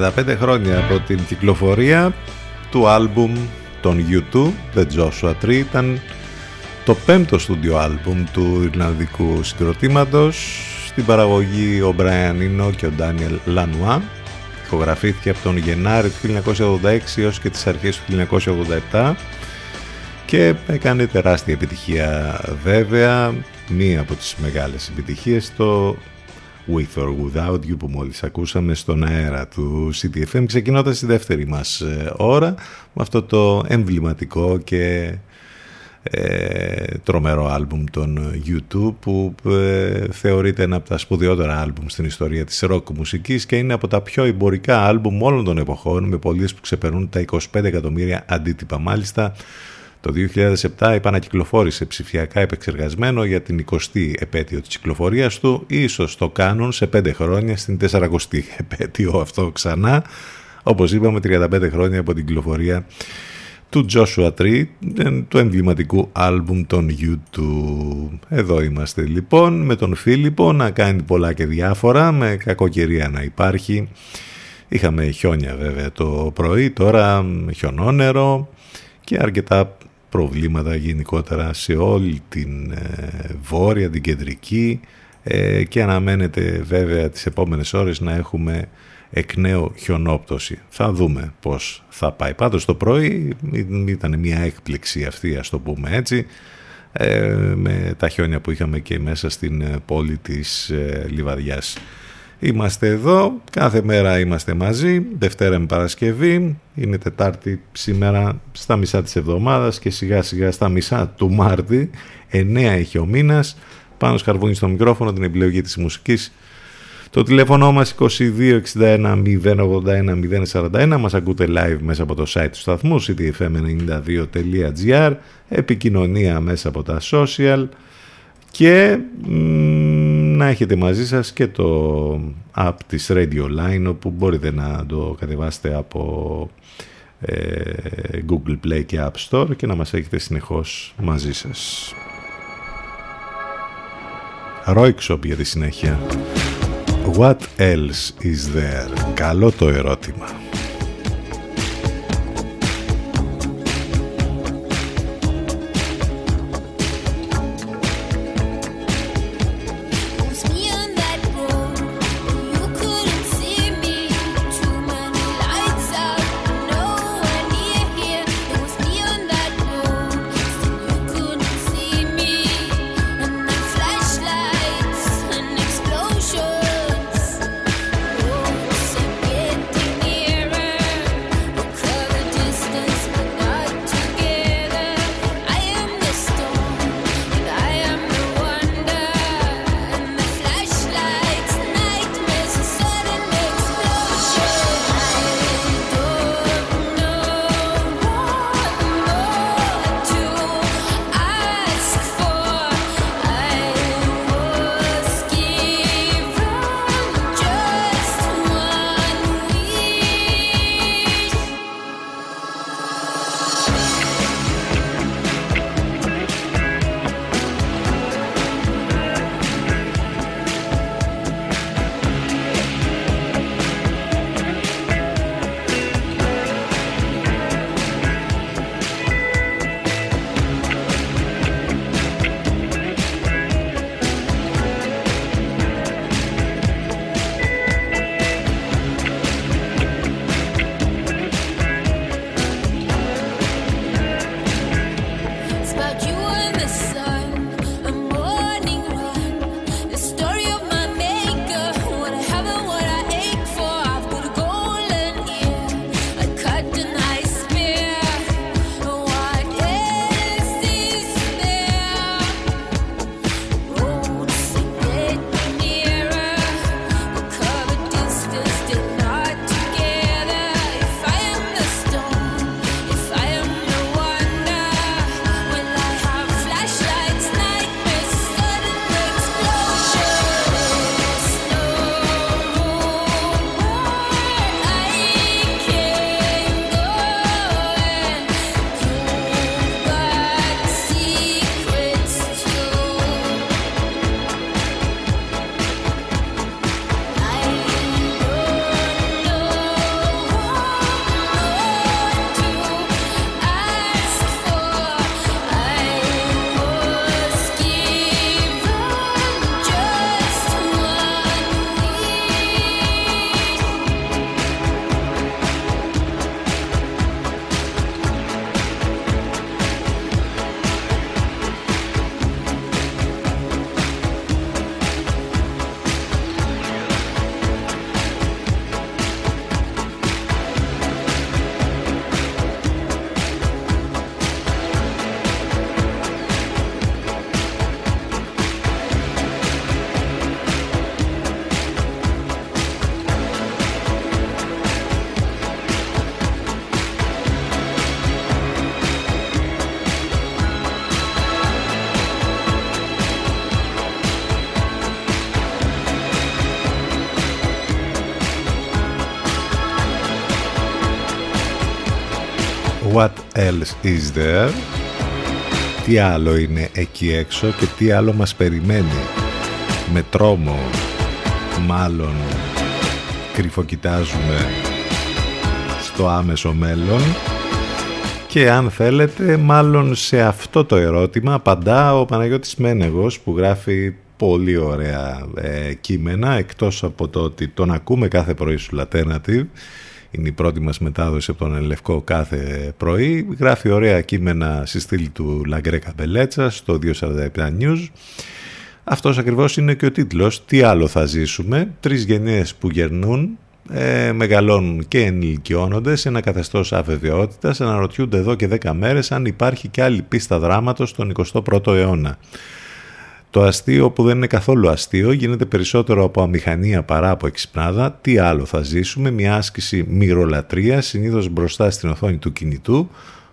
35 χρόνια από την κυκλοφορία του άλμπουμ των U2, The Joshua Tree, ήταν το πέμπτο στούντιο άλμπουμ του Ιρλανδικού συγκροτήματος. Στην παραγωγή ο Brian Eno και ο Daniel Lanois. Ηχογραφήθηκε από τον Γενάρη του 1986 έως και τις αρχές του 1987 και έκανε τεράστια επιτυχία βέβαια. Μία από τις μεγάλες επιτυχίες το With or Without You που μόλις ακούσαμε στον αέρα του CTFM ξεκινώντας τη δεύτερη μας ε, ώρα με αυτό το εμβληματικό και ε, τρομερό άλμπουμ των YouTube που ε, θεωρείται ένα από τα σπουδαιότερα άλμπουμ στην ιστορία της ροκ μουσικής και είναι από τα πιο εμπορικά άλμπουμ όλων των εποχών με πωλίες που ξεπερνούν τα 25 εκατομμύρια αντίτυπα. Μάλιστα το 2007 επανακυκλοφόρησε ψηφιακά επεξεργασμένο για την 20η επέτειο της κυκλοφορίας του ίσως το κάνουν σε 5 χρόνια στην 40η επέτειο αυτό ξανά όπως είπαμε 35 χρόνια από την κυκλοφορία του Joshua Tree, του εμβληματικού άλμπουμ των YouTube. Εδώ είμαστε λοιπόν με τον Φίλιππο να κάνει πολλά και διάφορα, με κακοκαιρία να υπάρχει. Είχαμε χιόνια βέβαια το πρωί, τώρα χιονόνερο και αρκετά προβλήματα γενικότερα σε όλη την ε, βόρεια, την κεντρική ε, και αναμένεται βέβαια τις επόμενες ώρες να έχουμε εκ νέου χιονόπτωση. Θα δούμε πώς θα πάει. Πάντως το πρωί ήταν μια έκπληξη αυτή ας το πούμε έτσι ε, με τα χιόνια που είχαμε και μέσα στην ε, πόλη της ε, Λιβαδιάς. Είμαστε εδώ, κάθε μέρα είμαστε μαζί, Δευτέρα με Παρασκευή, είναι Τετάρτη σήμερα στα μισά της εβδομάδας και σιγά σιγά στα μισά του Μάρτη, 9 έχει ο μήνας, πάνω σκαρβούνι στο μικρόφωνο την επιλογή της μουσικής. Το τηλέφωνο μας 2261 081 041 μας ακούτε live μέσα από το site του σταθμού ctfm92.gr επικοινωνία μέσα από τα social. Και να έχετε μαζί σας και το app της Radio Line όπου μπορείτε να το κατεβάσετε από ε, Google Play και App Store και να μας έχετε συνεχώς μαζί σας. Roixop για τη συνέχεια. What else is there? Καλό το ερώτημα. Else is there; Τι άλλο είναι εκεί έξω και τι άλλο μας περιμένει; Με τρόμο Μάλλον κρυφοκοιτάζουμε στο άμεσο μέλλον. Και αν θέλετε μάλλον σε αυτό το ερώτημα απαντά ο Παναγιώτης Μένεγος που γράφει πολύ ωραία ε, κείμενα εκτός από το ότι τον ακούμε κάθε πρωί σου Alternative είναι η πρώτη μας μετάδοση από τον Ελευκό κάθε πρωί. Γράφει ωραία κείμενα στη στήλη του Λαγκρέκα Μπελέτσα στο 247 News. Αυτός ακριβώς είναι και ο τίτλος «Τι άλλο θα ζήσουμε» τρεις γενιές που γερνούν ε, μεγαλώνουν και ενηλικιώνονται σε ένα καθεστώς αβεβαιότητας. Αναρωτιούνται εδώ και 10 μέρες αν υπάρχει και άλλη πίστα δράματος στον 21ο αιώνα. Το αστείο που δεν είναι καθόλου αστείο γίνεται περισσότερο από αμηχανία παρά από εξυπνάδα. Τι άλλο θα ζήσουμε, μια άσκηση μυρολατρείας συνήθως μπροστά στην οθόνη του κινητού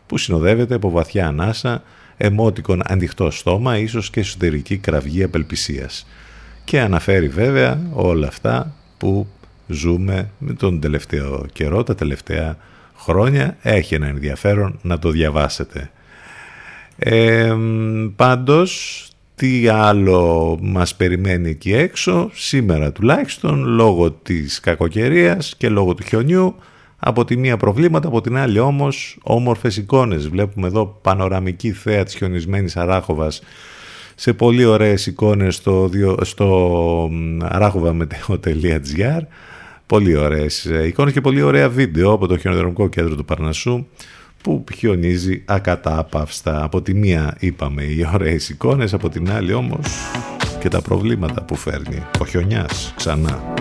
που συνοδεύεται από βαθιά ανάσα, εμότικον ανοιχτό στόμα, ίσως και εσωτερική κραυγή απελπισίας. Και αναφέρει βέβαια όλα αυτά που ζούμε με τον τελευταίο καιρό, τα τελευταία χρόνια. Έχει ένα ενδιαφέρον να το διαβάσετε. Ε, πάντως, τι άλλο μας περιμένει εκεί έξω, σήμερα τουλάχιστον, λόγω της κακοκαιρίας και λόγω του χιονιού, από τη μία προβλήματα, από την άλλη όμως όμορφες εικόνες. Βλέπουμε εδώ πανοραμική θέα της χιονισμένης Αράχοβας σε πολύ ωραίες εικόνες στο, στο arachova.gr Πολύ ωραίες εικόνες και πολύ ωραία βίντεο από το χιονοδρομικό κέντρο του Παρνασσού που χιονίζει ακατάπαυστα. Από τη μία είπαμε οι ωραίες εικόνες, από την άλλη όμως και τα προβλήματα που φέρνει ο χιονιάς ξανά.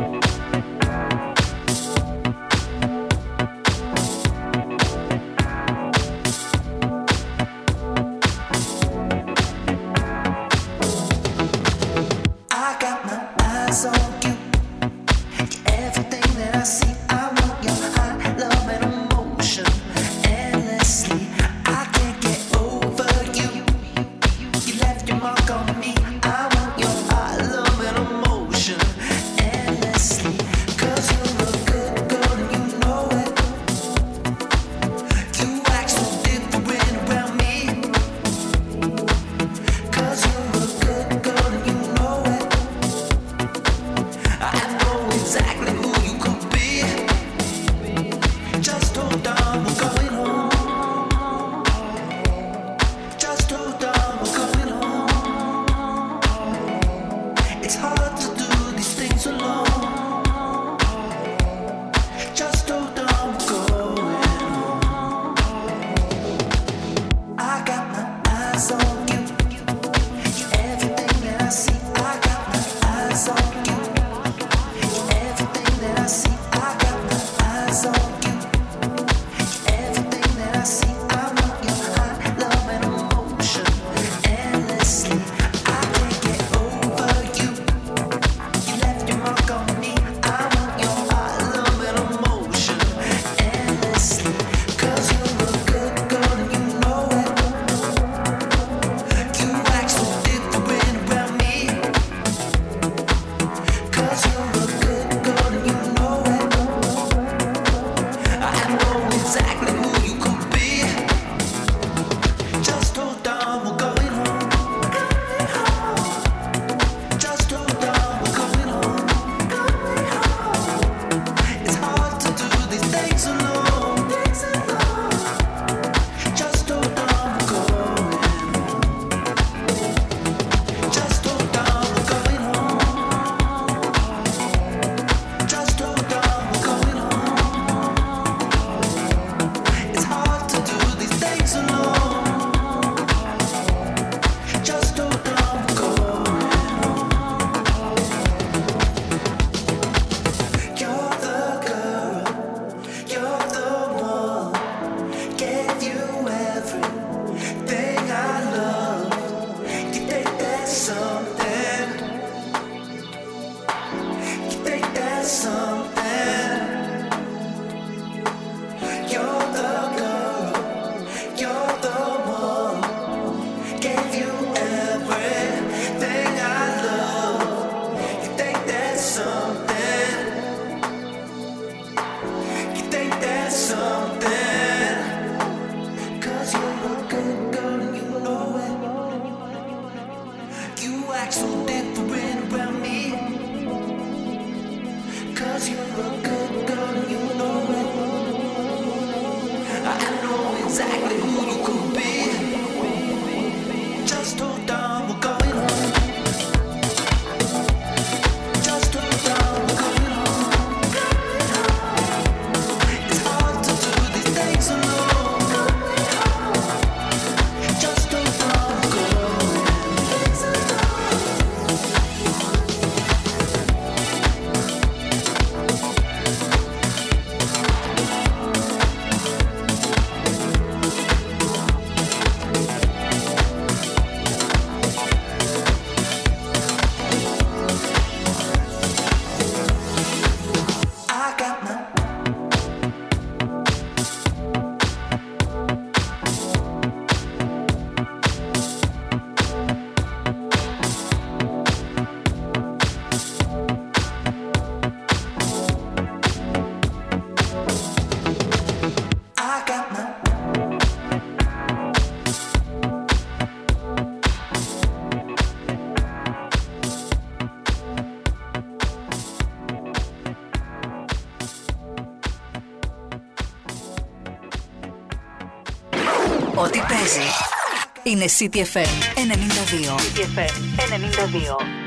είναι CTFM 92. CTFM 92.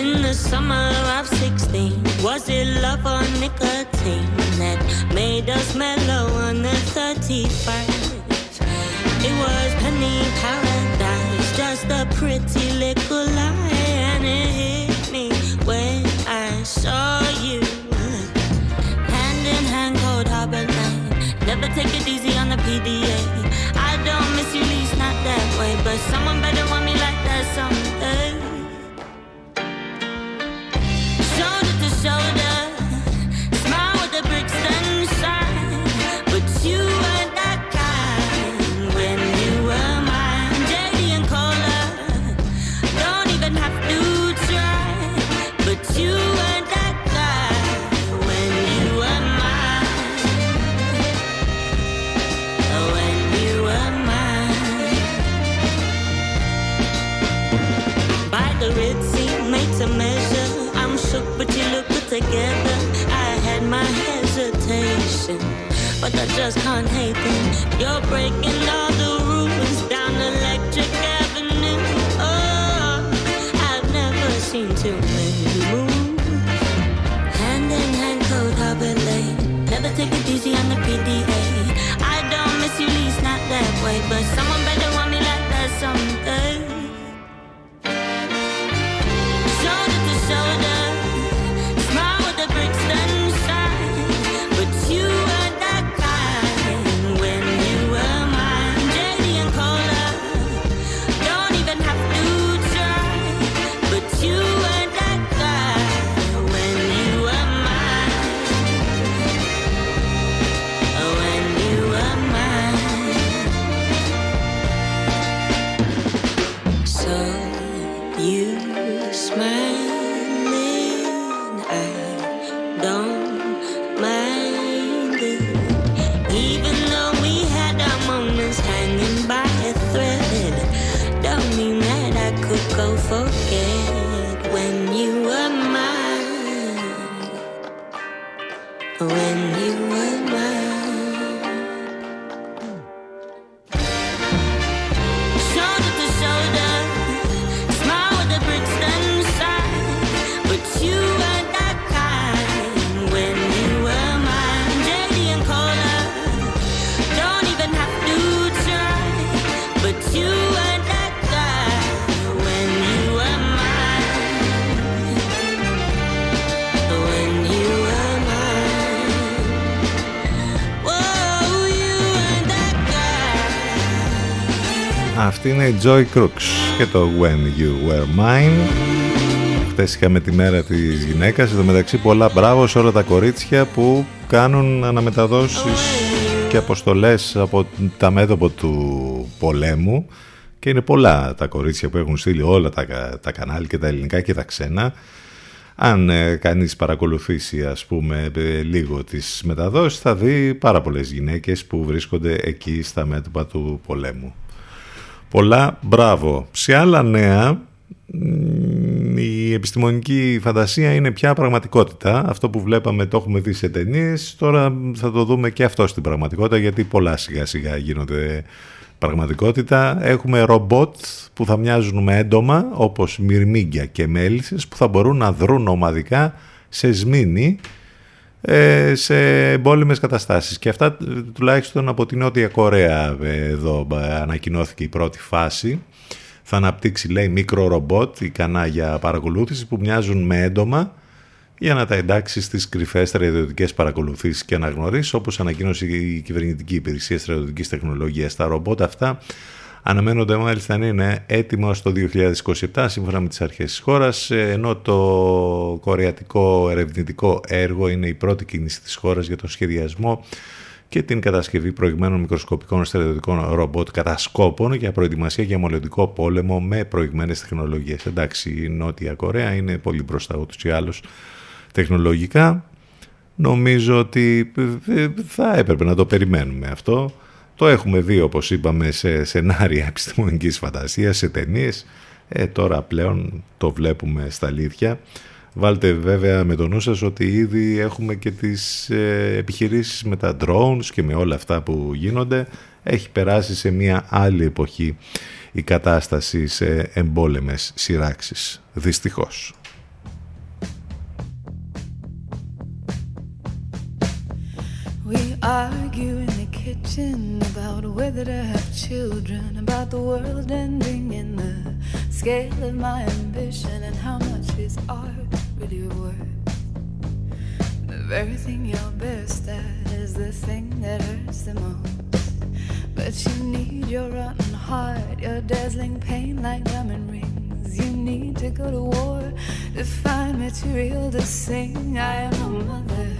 In the summer of 16, was it love or nicotine that made us mellow on the 31st? It was penny paradise, just a pretty little lie, and it take it easy on the PDA. I don't miss you, least not that way, but someone better want me like that someday. I just can't hate them. You're breaking all the rules down Electric Avenue. Oh, I've never seen too many move. Hand in hand, cold harbor lane. Never take it easy on the PDA. Αυτή είναι η Joy Crooks και το When You Were Mine. Χθες είχαμε τη μέρα της γυναίκας, εδώ μεταξύ πολλά μπράβο σε όλα τα κορίτσια που κάνουν αναμεταδόσεις και αποστολές από τα μέτωπο του πολέμου και είναι πολλά τα κορίτσια που έχουν στείλει όλα τα, τα κανάλια και τα ελληνικά και τα ξένα Αν ε, κανείς παρακολουθήσει ας πούμε ε, λίγο τις μεταδόσεις θα δει πάρα πολλές γυναίκες που βρίσκονται εκεί στα μέτωπα του πολέμου. Πολλά μπράβο. Σε άλλα νέα μ, η επιστημονική φαντασία είναι πια πραγματικότητα. Αυτό που βλέπαμε το έχουμε δει σε ταινίες. Τώρα θα το δούμε και αυτό στην πραγματικότητα γιατί πολλά σιγά σιγά γίνονται πραγματικότητα. Έχουμε ρομπότ που θα μοιάζουν με έντομα όπως μυρμήγκια και μέλισσες που θα μπορούν να δρουν ομαδικά σε σμήνη ε, σε εμπόλεμες καταστάσεις. Και αυτά ε, τουλάχιστον από την Νότια Κορέα ε, εδώ ε, ανακοινώθηκε η πρώτη φάση. Θα αναπτύξει λέει μικρό ρομπότ ικανά για παρακολούθηση που μοιάζουν με έντομα για να τα εντάξει στις κρυφές στρατιωτικές παρακολουθήσεις και αναγνωρίσεις όπως ανακοίνωσε η κυβερνητική υπηρεσία στρατιωτικής τεχνολογίας. Τα ρομπότ αυτά αναμένονται μάλιστα να είναι έτοιμα στο 2027 σύμφωνα με τις αρχές της χώρας ενώ το κορεατικό ερευνητικό έργο είναι η πρώτη κίνηση της χώρας για τον σχεδιασμό και την κατασκευή προηγμένων μικροσκοπικών στρατιωτικών ρομπότ κατασκόπων για προετοιμασία για μελλοντικό πόλεμο με προηγμένες τεχνολογίες. Εντάξει, η Νότια Κορέα είναι πολύ μπροστά ούτως ή άλλως τεχνολογικά. Νομίζω ότι ε, θα έπρεπε να το περιμένουμε αυτό. Το έχουμε δει όπως είπαμε σε σενάρια επιστημονικής φαντασίας, σε ταινίες. Ε, τώρα πλέον το βλέπουμε στα αλήθεια. Βάλτε βέβαια με το νου σας ότι ήδη έχουμε και τις ε, επιχειρήσεις με τα drones και με όλα αυτά που γίνονται. Έχει περάσει σε μια άλλη εποχή η κατάσταση σε εμπόλεμες σειράξεις. Δυστυχώς. We argue in the kitchen about whether to have children, about the world ending in the scale of my ambition, and how much is art really worth. The very thing you're best at is the thing that hurts the most. But you need your rotten heart, your dazzling pain like diamond rings. You need to go to war to find material to sing. I am a mother.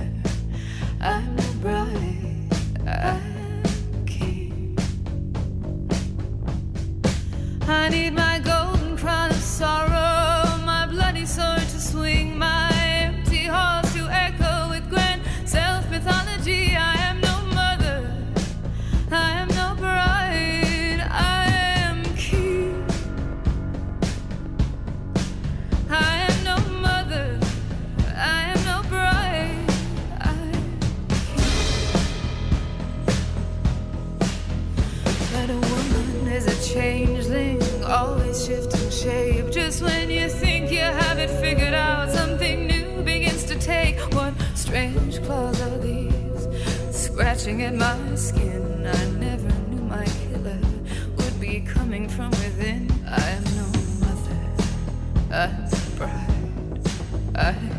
I'm a bride, I'm I need my golden shape. Just when you think you have it figured out, something new begins to take. What strange claws are these? Scratching at my skin. I never knew my killer would be coming from within. I am no mother, I'm a bride, I'm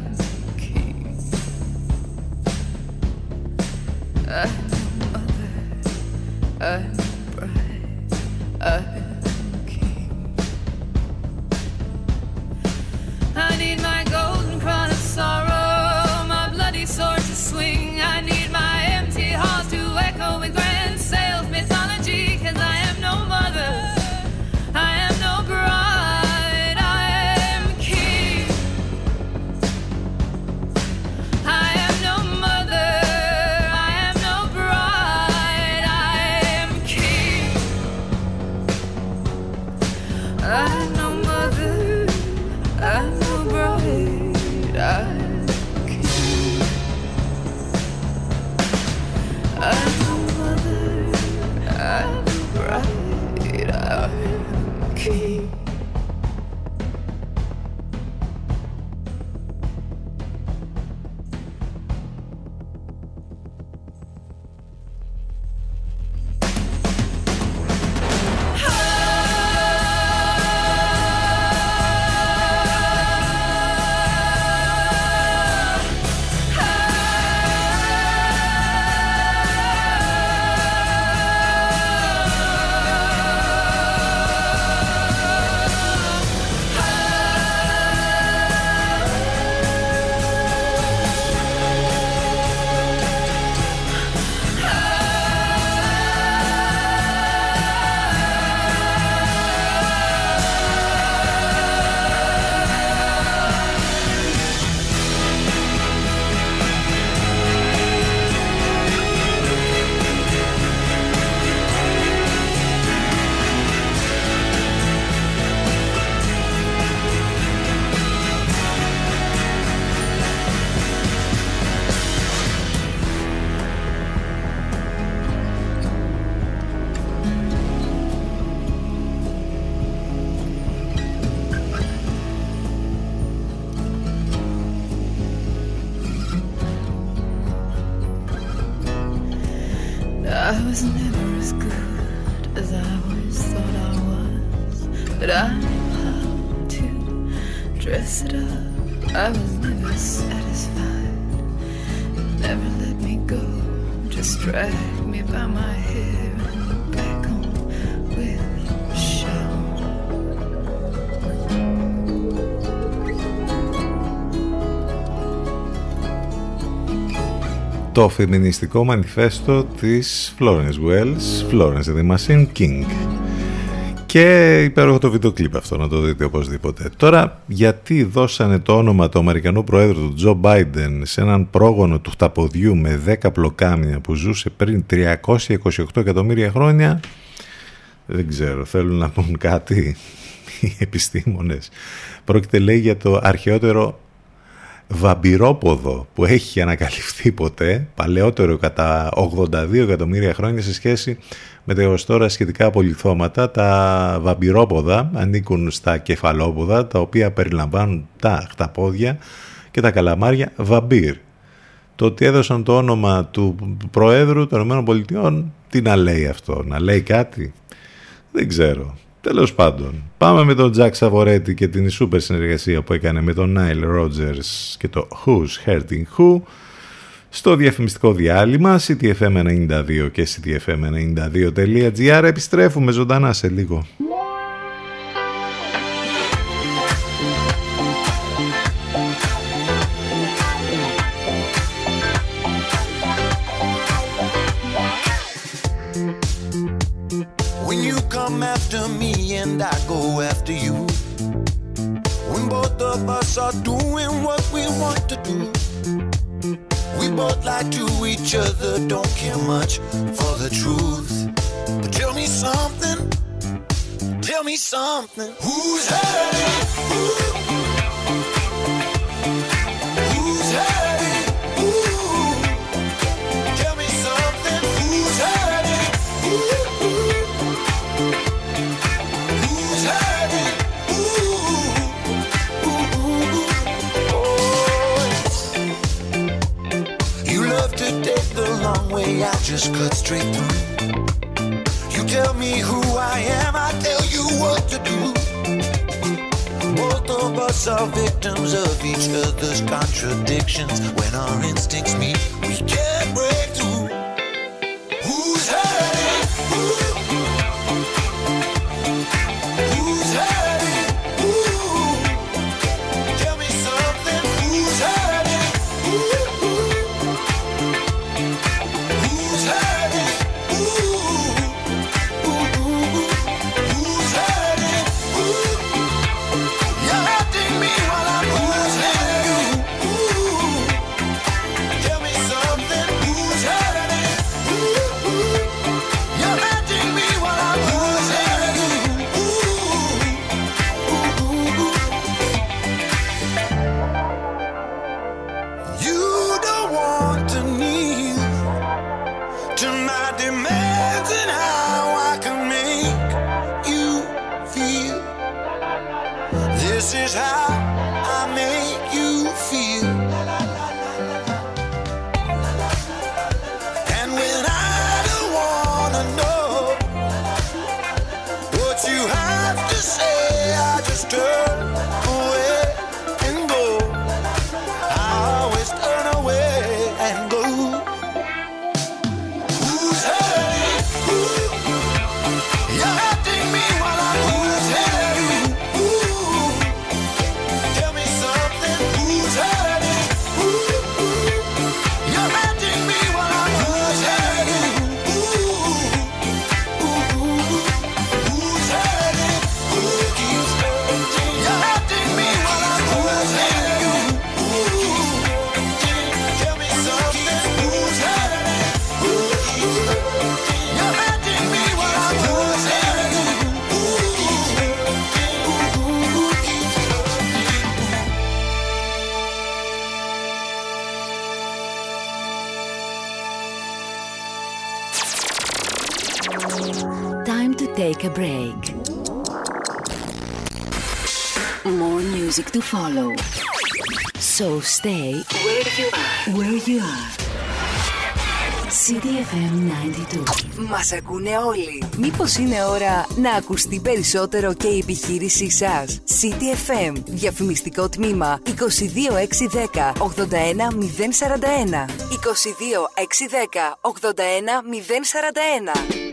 το φεμινιστικό μανιφέστο της Florence Wells, Florence the Machine King. Και υπέροχο το βίντεο κλιπ αυτό, να το δείτε οπωσδήποτε. Τώρα, γιατί δώσανε το όνομα του Αμερικανού Προέδρου του Τζο Μπάιντεν σε έναν πρόγονο του χταποδιού με 10 πλοκάμια που ζούσε πριν 328 εκατομμύρια χρόνια, δεν ξέρω, θέλουν να πούν κάτι οι επιστήμονες. Πρόκειται λέει για το αρχαιότερο βαμπυρόποδο που έχει ανακαλυφθεί ποτέ, παλαιότερο κατά 82 εκατομμύρια χρόνια σε σχέση με τα έως τώρα σχετικά απολυθώματα. Τα βαμπυρόποδα ανήκουν στα κεφαλόποδα, τα οποία περιλαμβάνουν τα χταπόδια και τα καλαμάρια βαμπύρ. Το ότι έδωσαν το όνομα του Προέδρου των ΗΠΑ, τι να λέει αυτό, να λέει κάτι, δεν ξέρω. Τέλος πάντων, πάμε με τον Jack Savoretti και την σούπερ συνεργασία που έκανε με τον Nile Rodgers και το Who's Hurting Who στο διαφημιστικό διάλειμμα ctfm92 και ctfm92.gr επιστρέφουμε ζωντανά σε λίγο. Of us are doing what we want to do. We both lie to each other, don't care much for the truth. But tell me something, tell me something. Who's hurting? Who? Long way, I just cut straight through. You tell me who I am, I tell you what to do. Both of us are victims of each other's contradictions. When our instincts meet, we can't break So stay where you are. Where you are. CDFM 92. Μας ακούνε όλοι. Μήπως είναι ώρα να ακουστεί περισσότερο και η επιχείρησή σας; CDFM. Διαφημιστικό τμήμα 22610 81041. 22610 81041.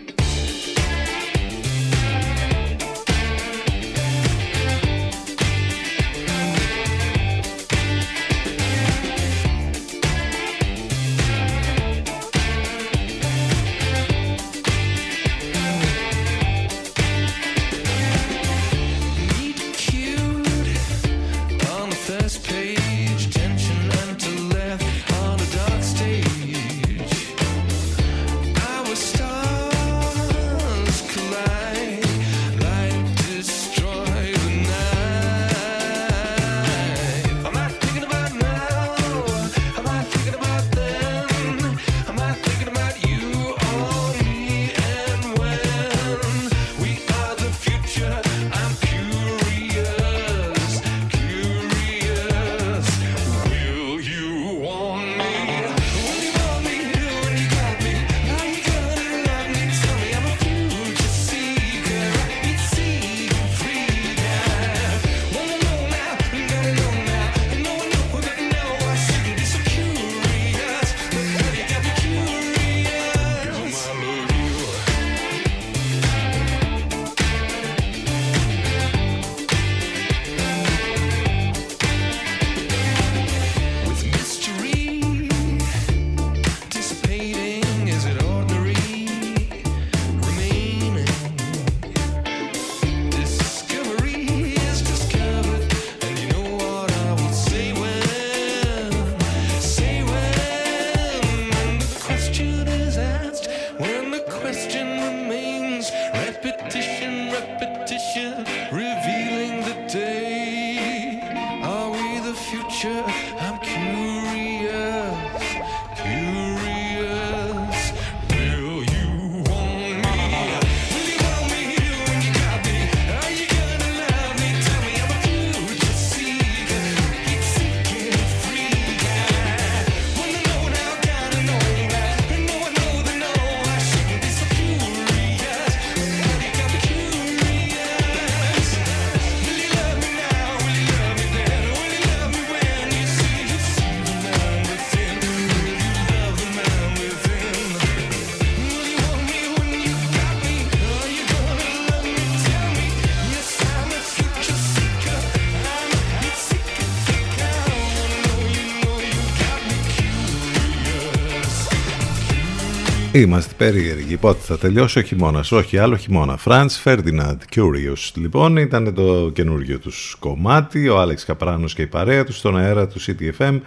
Είμαστε περίεργοι. Πότε θα τελειώσει ο χειμώνας; Όχι, άλλο χειμώνα. Franz Ferdinand Curious. Λοιπόν, ήταν το καινούργιο τους κομμάτι. Ο Άλεξ Καπράνος και η παρέα τους στον αέρα του CTFM.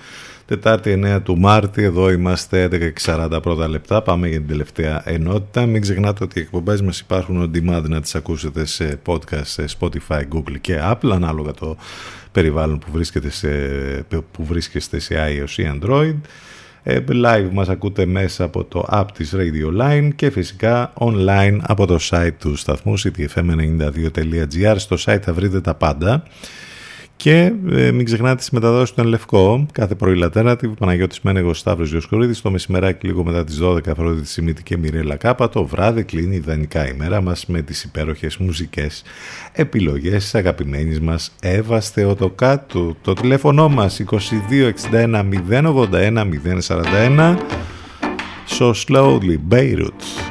Τετάρτη 9 του Μάρτη. Εδώ είμαστε 11.40 πρώτα λεπτά. Πάμε για την τελευταία ενότητα. Μην ξεχνάτε ότι οι εκπομπές μας υπάρχουν on demand να τις ακούσετε σε podcast σε Spotify, Google και Apple, ανάλογα το περιβάλλον που βρίσκεται σε, που βρίσκεστε σε iOS ή Android. Ε, live μας ακούτε μέσα από το app της Radio Line και φυσικά online από το site του σταθμού ctfm92.gr στο site θα βρείτε τα πάντα και ε, μην ξεχνάτε τις μεταδόσεις του Εν Λευκό κάθε πρωί Λατέρνατη, Παναγιώτης Μένεγος Σταύρος Διοσκορίδης το μεσημεράκι λίγο μετά τις 12 Αφρόδιτη Σιμίτη και Μιρέλα Κάπα το βράδυ κλείνει ιδανικά η μέρα μας με τις υπέροχες μουσικές επιλογές της αγαπημένης μας Εύας Θεοτοκάτου. Το τηλέφωνο μας 2261 081 041 So Slowly Beirut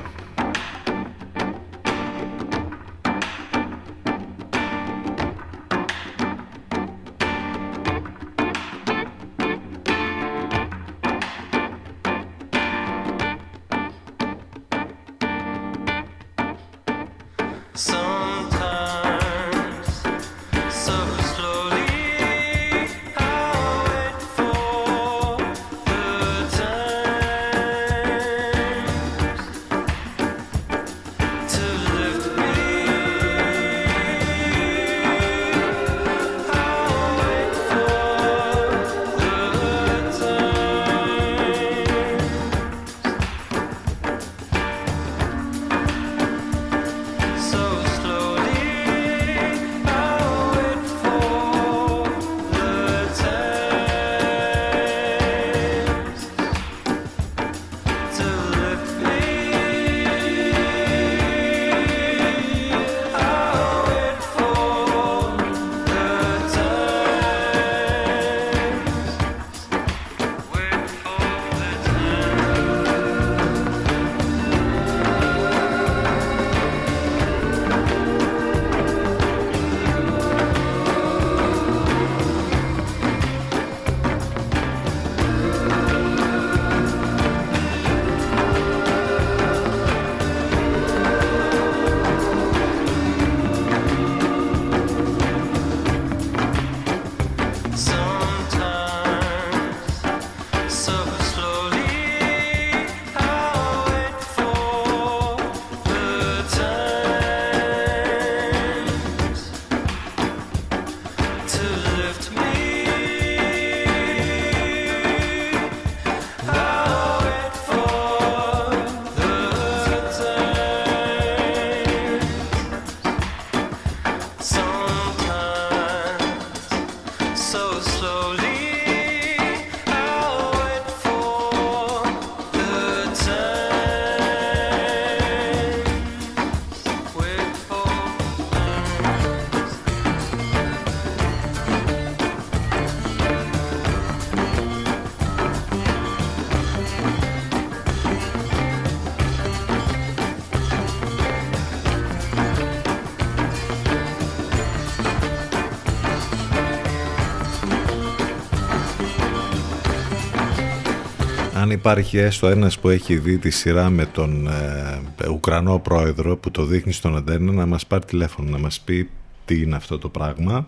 υπάρχει έστω ένας που έχει δει τη σειρά με τον ε, Ουκρανό πρόεδρο που το δείχνει στον αντένα να μας πάρει τηλέφωνο να μας πει τι είναι αυτό το πράγμα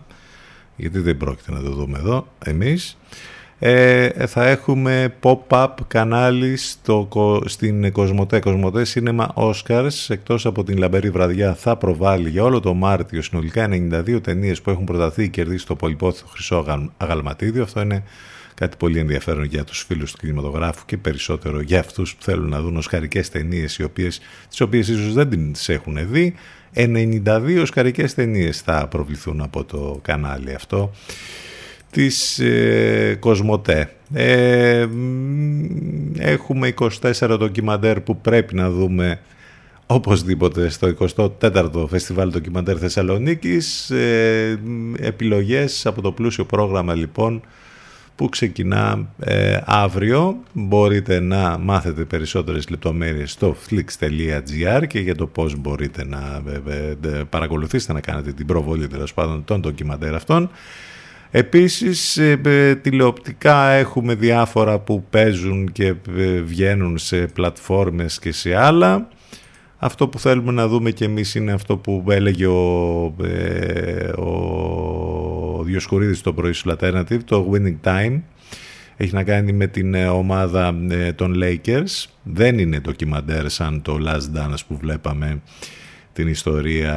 γιατί δεν πρόκειται να το δούμε εδώ εμείς ε, θα έχουμε pop-up κανάλι στο, κο- στην Κοσμοτέ. Κοσμοτέ Cinema Oscars, εκτός από την λαμπερή βραδιά, θα προβάλλει για όλο το Μάρτιο συνολικά 92 ταινίες που έχουν προταθεί και κερδίσει το πολυπόθητο χρυσό αγαλ- αγαλματίδιο. Αυτό είναι κάτι πολύ ενδιαφέρον για τους φίλους του κινηματογράφου και περισσότερο για αυτούς που θέλουν να δουν οσκαρικές ταινίες οι οποίες, τις οποίες ίσως δεν τις έχουν δει. 92 οσκαρικές ταινίες θα προβληθούν από το κανάλι αυτό της ε, Κοσμοτέ. Ε, μ, έχουμε 24 ντοκιμαντέρ που πρέπει να δούμε οπωσδήποτε στο 24ο Φεστιβάλ Ντοκιμαντέρ Θεσσαλονίκης. Ε, μ, επιλογές από το πλούσιο πρόγραμμα λοιπόν που ξεκινά ε, αύριο. Μπορείτε να μάθετε περισσότερες λεπτομέρειες στο flix.gr και για το πώς μπορείτε να ε, ε, ε, παρακολουθήσετε να κάνετε την προβολή τέλος πάντων των ντοκιμαντέρ αυτών. Επίσης ε, ε, τηλεοπτικά έχουμε διάφορα που παίζουν και ε, βγαίνουν σε πλατφόρμες και σε άλλα. Αυτό που θέλουμε να δούμε και εμείς είναι αυτό που έλεγε ο, ε, ο Διοσκουρίδης το πρωί στο Alternative, το Winning Time. Έχει να κάνει με την ε, ομάδα ε, των Lakers. Δεν είναι ντοκιμαντέρ σαν το Last Dance που βλέπαμε την ιστορία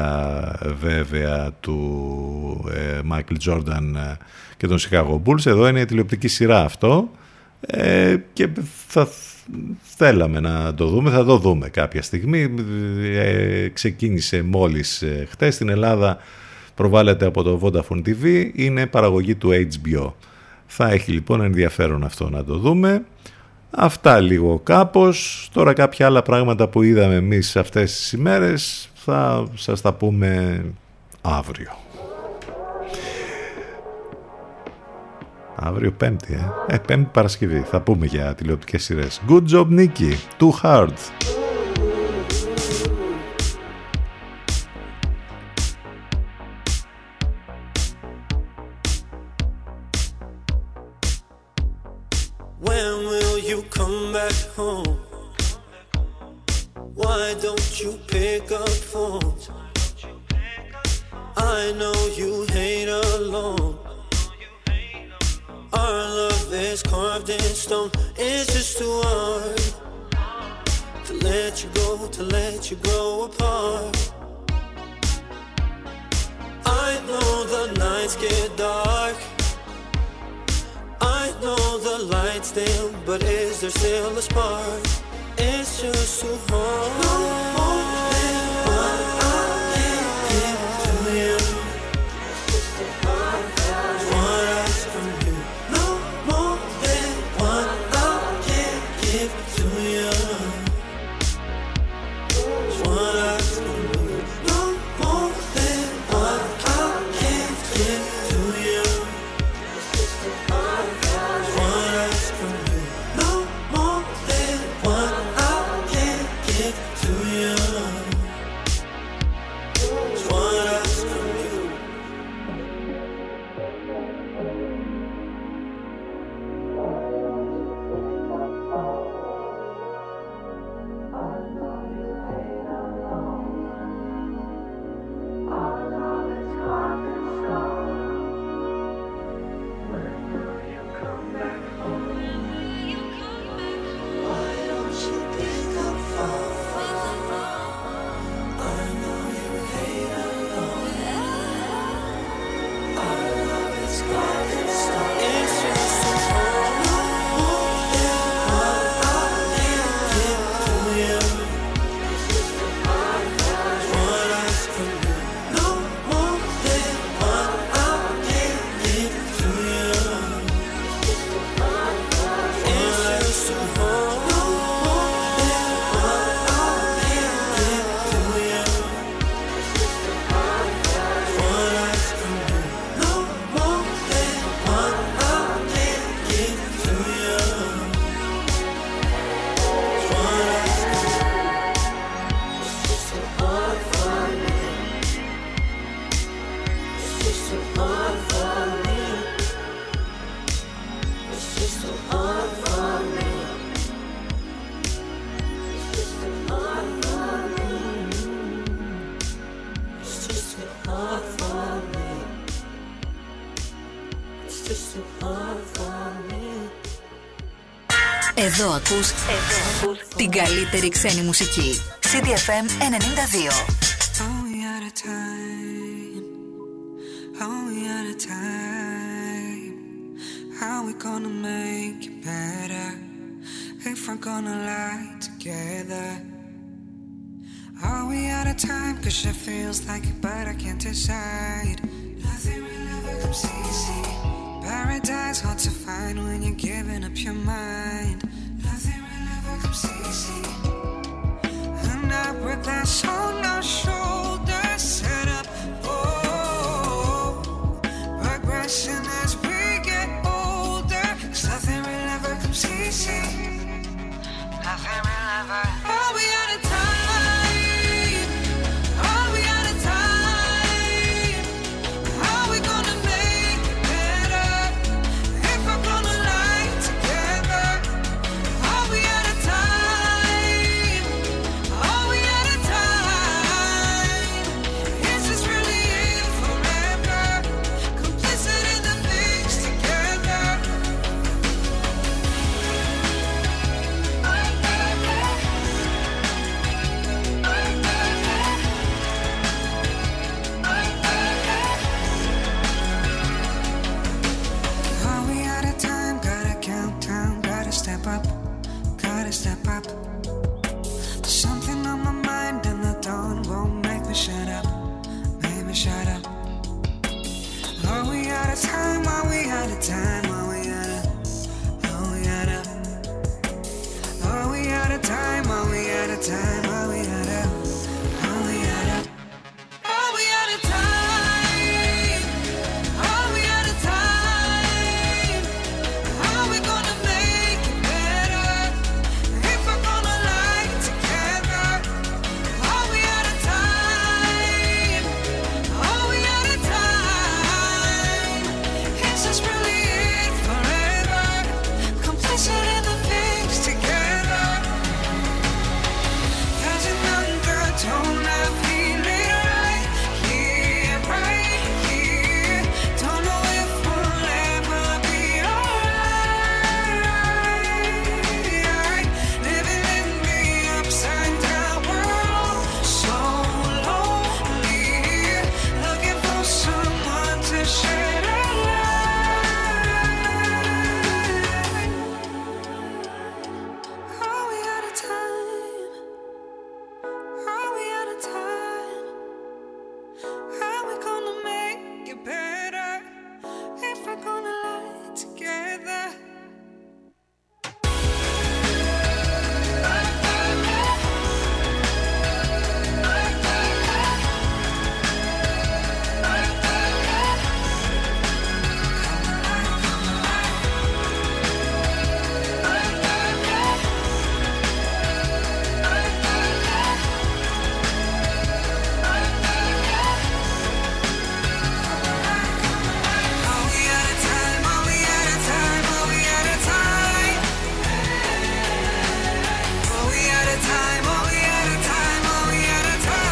ε, βέβαια του Μάικλ Τζόρνταν και των Chicago Bulls. Εδώ είναι η τηλεοπτική σειρά αυτό ε, και θα θέλαμε να το δούμε, θα το δούμε κάποια στιγμή. Ε, ξεκίνησε μόλις ε, χτες στην Ελλάδα, προβάλλεται από το Vodafone TV, είναι παραγωγή του HBO. Θα έχει λοιπόν ενδιαφέρον αυτό να το δούμε. Αυτά λίγο κάπως. Τώρα κάποια άλλα πράγματα που είδαμε εμείς αυτές τις ημέρες θα σας τα πούμε αύριο. Αύριο Πέμπτη, ε. ε. Πέμπτη Παρασκευή. Θα πούμε για τηλεοπτικές σειρές. Good job, Nicky. Too hard. Home? Why don't you pick up phones? I know you hate alone. Our love is carved in stone. It's just too hard to let you go, to let you grow apart. I know the nights get dark. I know the lights dim, but is there still a spark? It's just too hard. No more Εδώ ακούς, εδώ ακούς την καλύτερη ξένη μουσική. CDFM 92. Are we out of time? Are we out of time? How we gonna make it better? If we're gonna lie together. Are we out of time? Cause it feels like it, but I can't decide. Nothing will ever comes easy. Paradise hard to find when you're giving up your mind.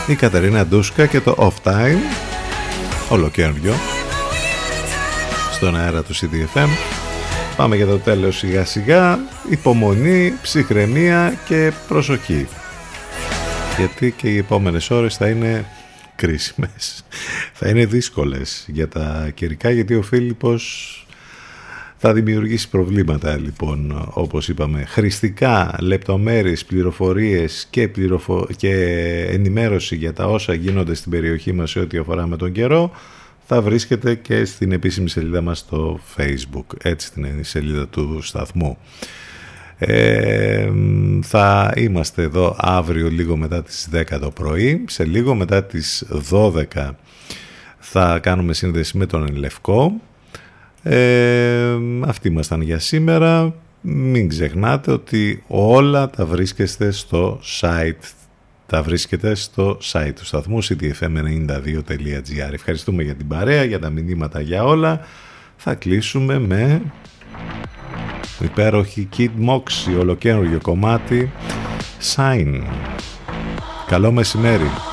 Η Κατερίνα Ντούσκα και το Off Time, ολοκαίριο, στον αέρα του CDFM. Πάμε για το τέλος σιγά σιγά, υπομονή, ψυχραιμία και προσοχή. Γιατί και οι επόμενες ώρες θα είναι κρίσιμες. Θα είναι δύσκολες για τα καιρικά γιατί ο Φίλιππος θα δημιουργήσει προβλήματα λοιπόν όπως είπαμε. Χρηστικά λεπτομέρειες, πληροφορίες και, πληροφο... και ενημέρωση για τα όσα γίνονται στην περιοχή μας σε ό,τι αφορά με τον καιρό θα βρίσκεται και στην επίσημη σελίδα μας στο facebook. Έτσι την σελίδα του σταθμού. Ε, θα είμαστε εδώ αύριο λίγο μετά τις 10 το πρωί. Σε λίγο μετά τις 12 θα κάνουμε σύνδεση με τον Λευκό ε, αυτοί ήμασταν για σήμερα. Μην ξεχνάτε ότι όλα τα βρίσκεστε στο site τα βρίσκετε στο site του σταθμού ctfm92.gr Ευχαριστούμε για την παρέα, για τα μηνύματα, για όλα. Θα κλείσουμε με υπέροχη Kid Moxie, ολοκαίριο κομμάτι Sign. Καλό μεσημέρι.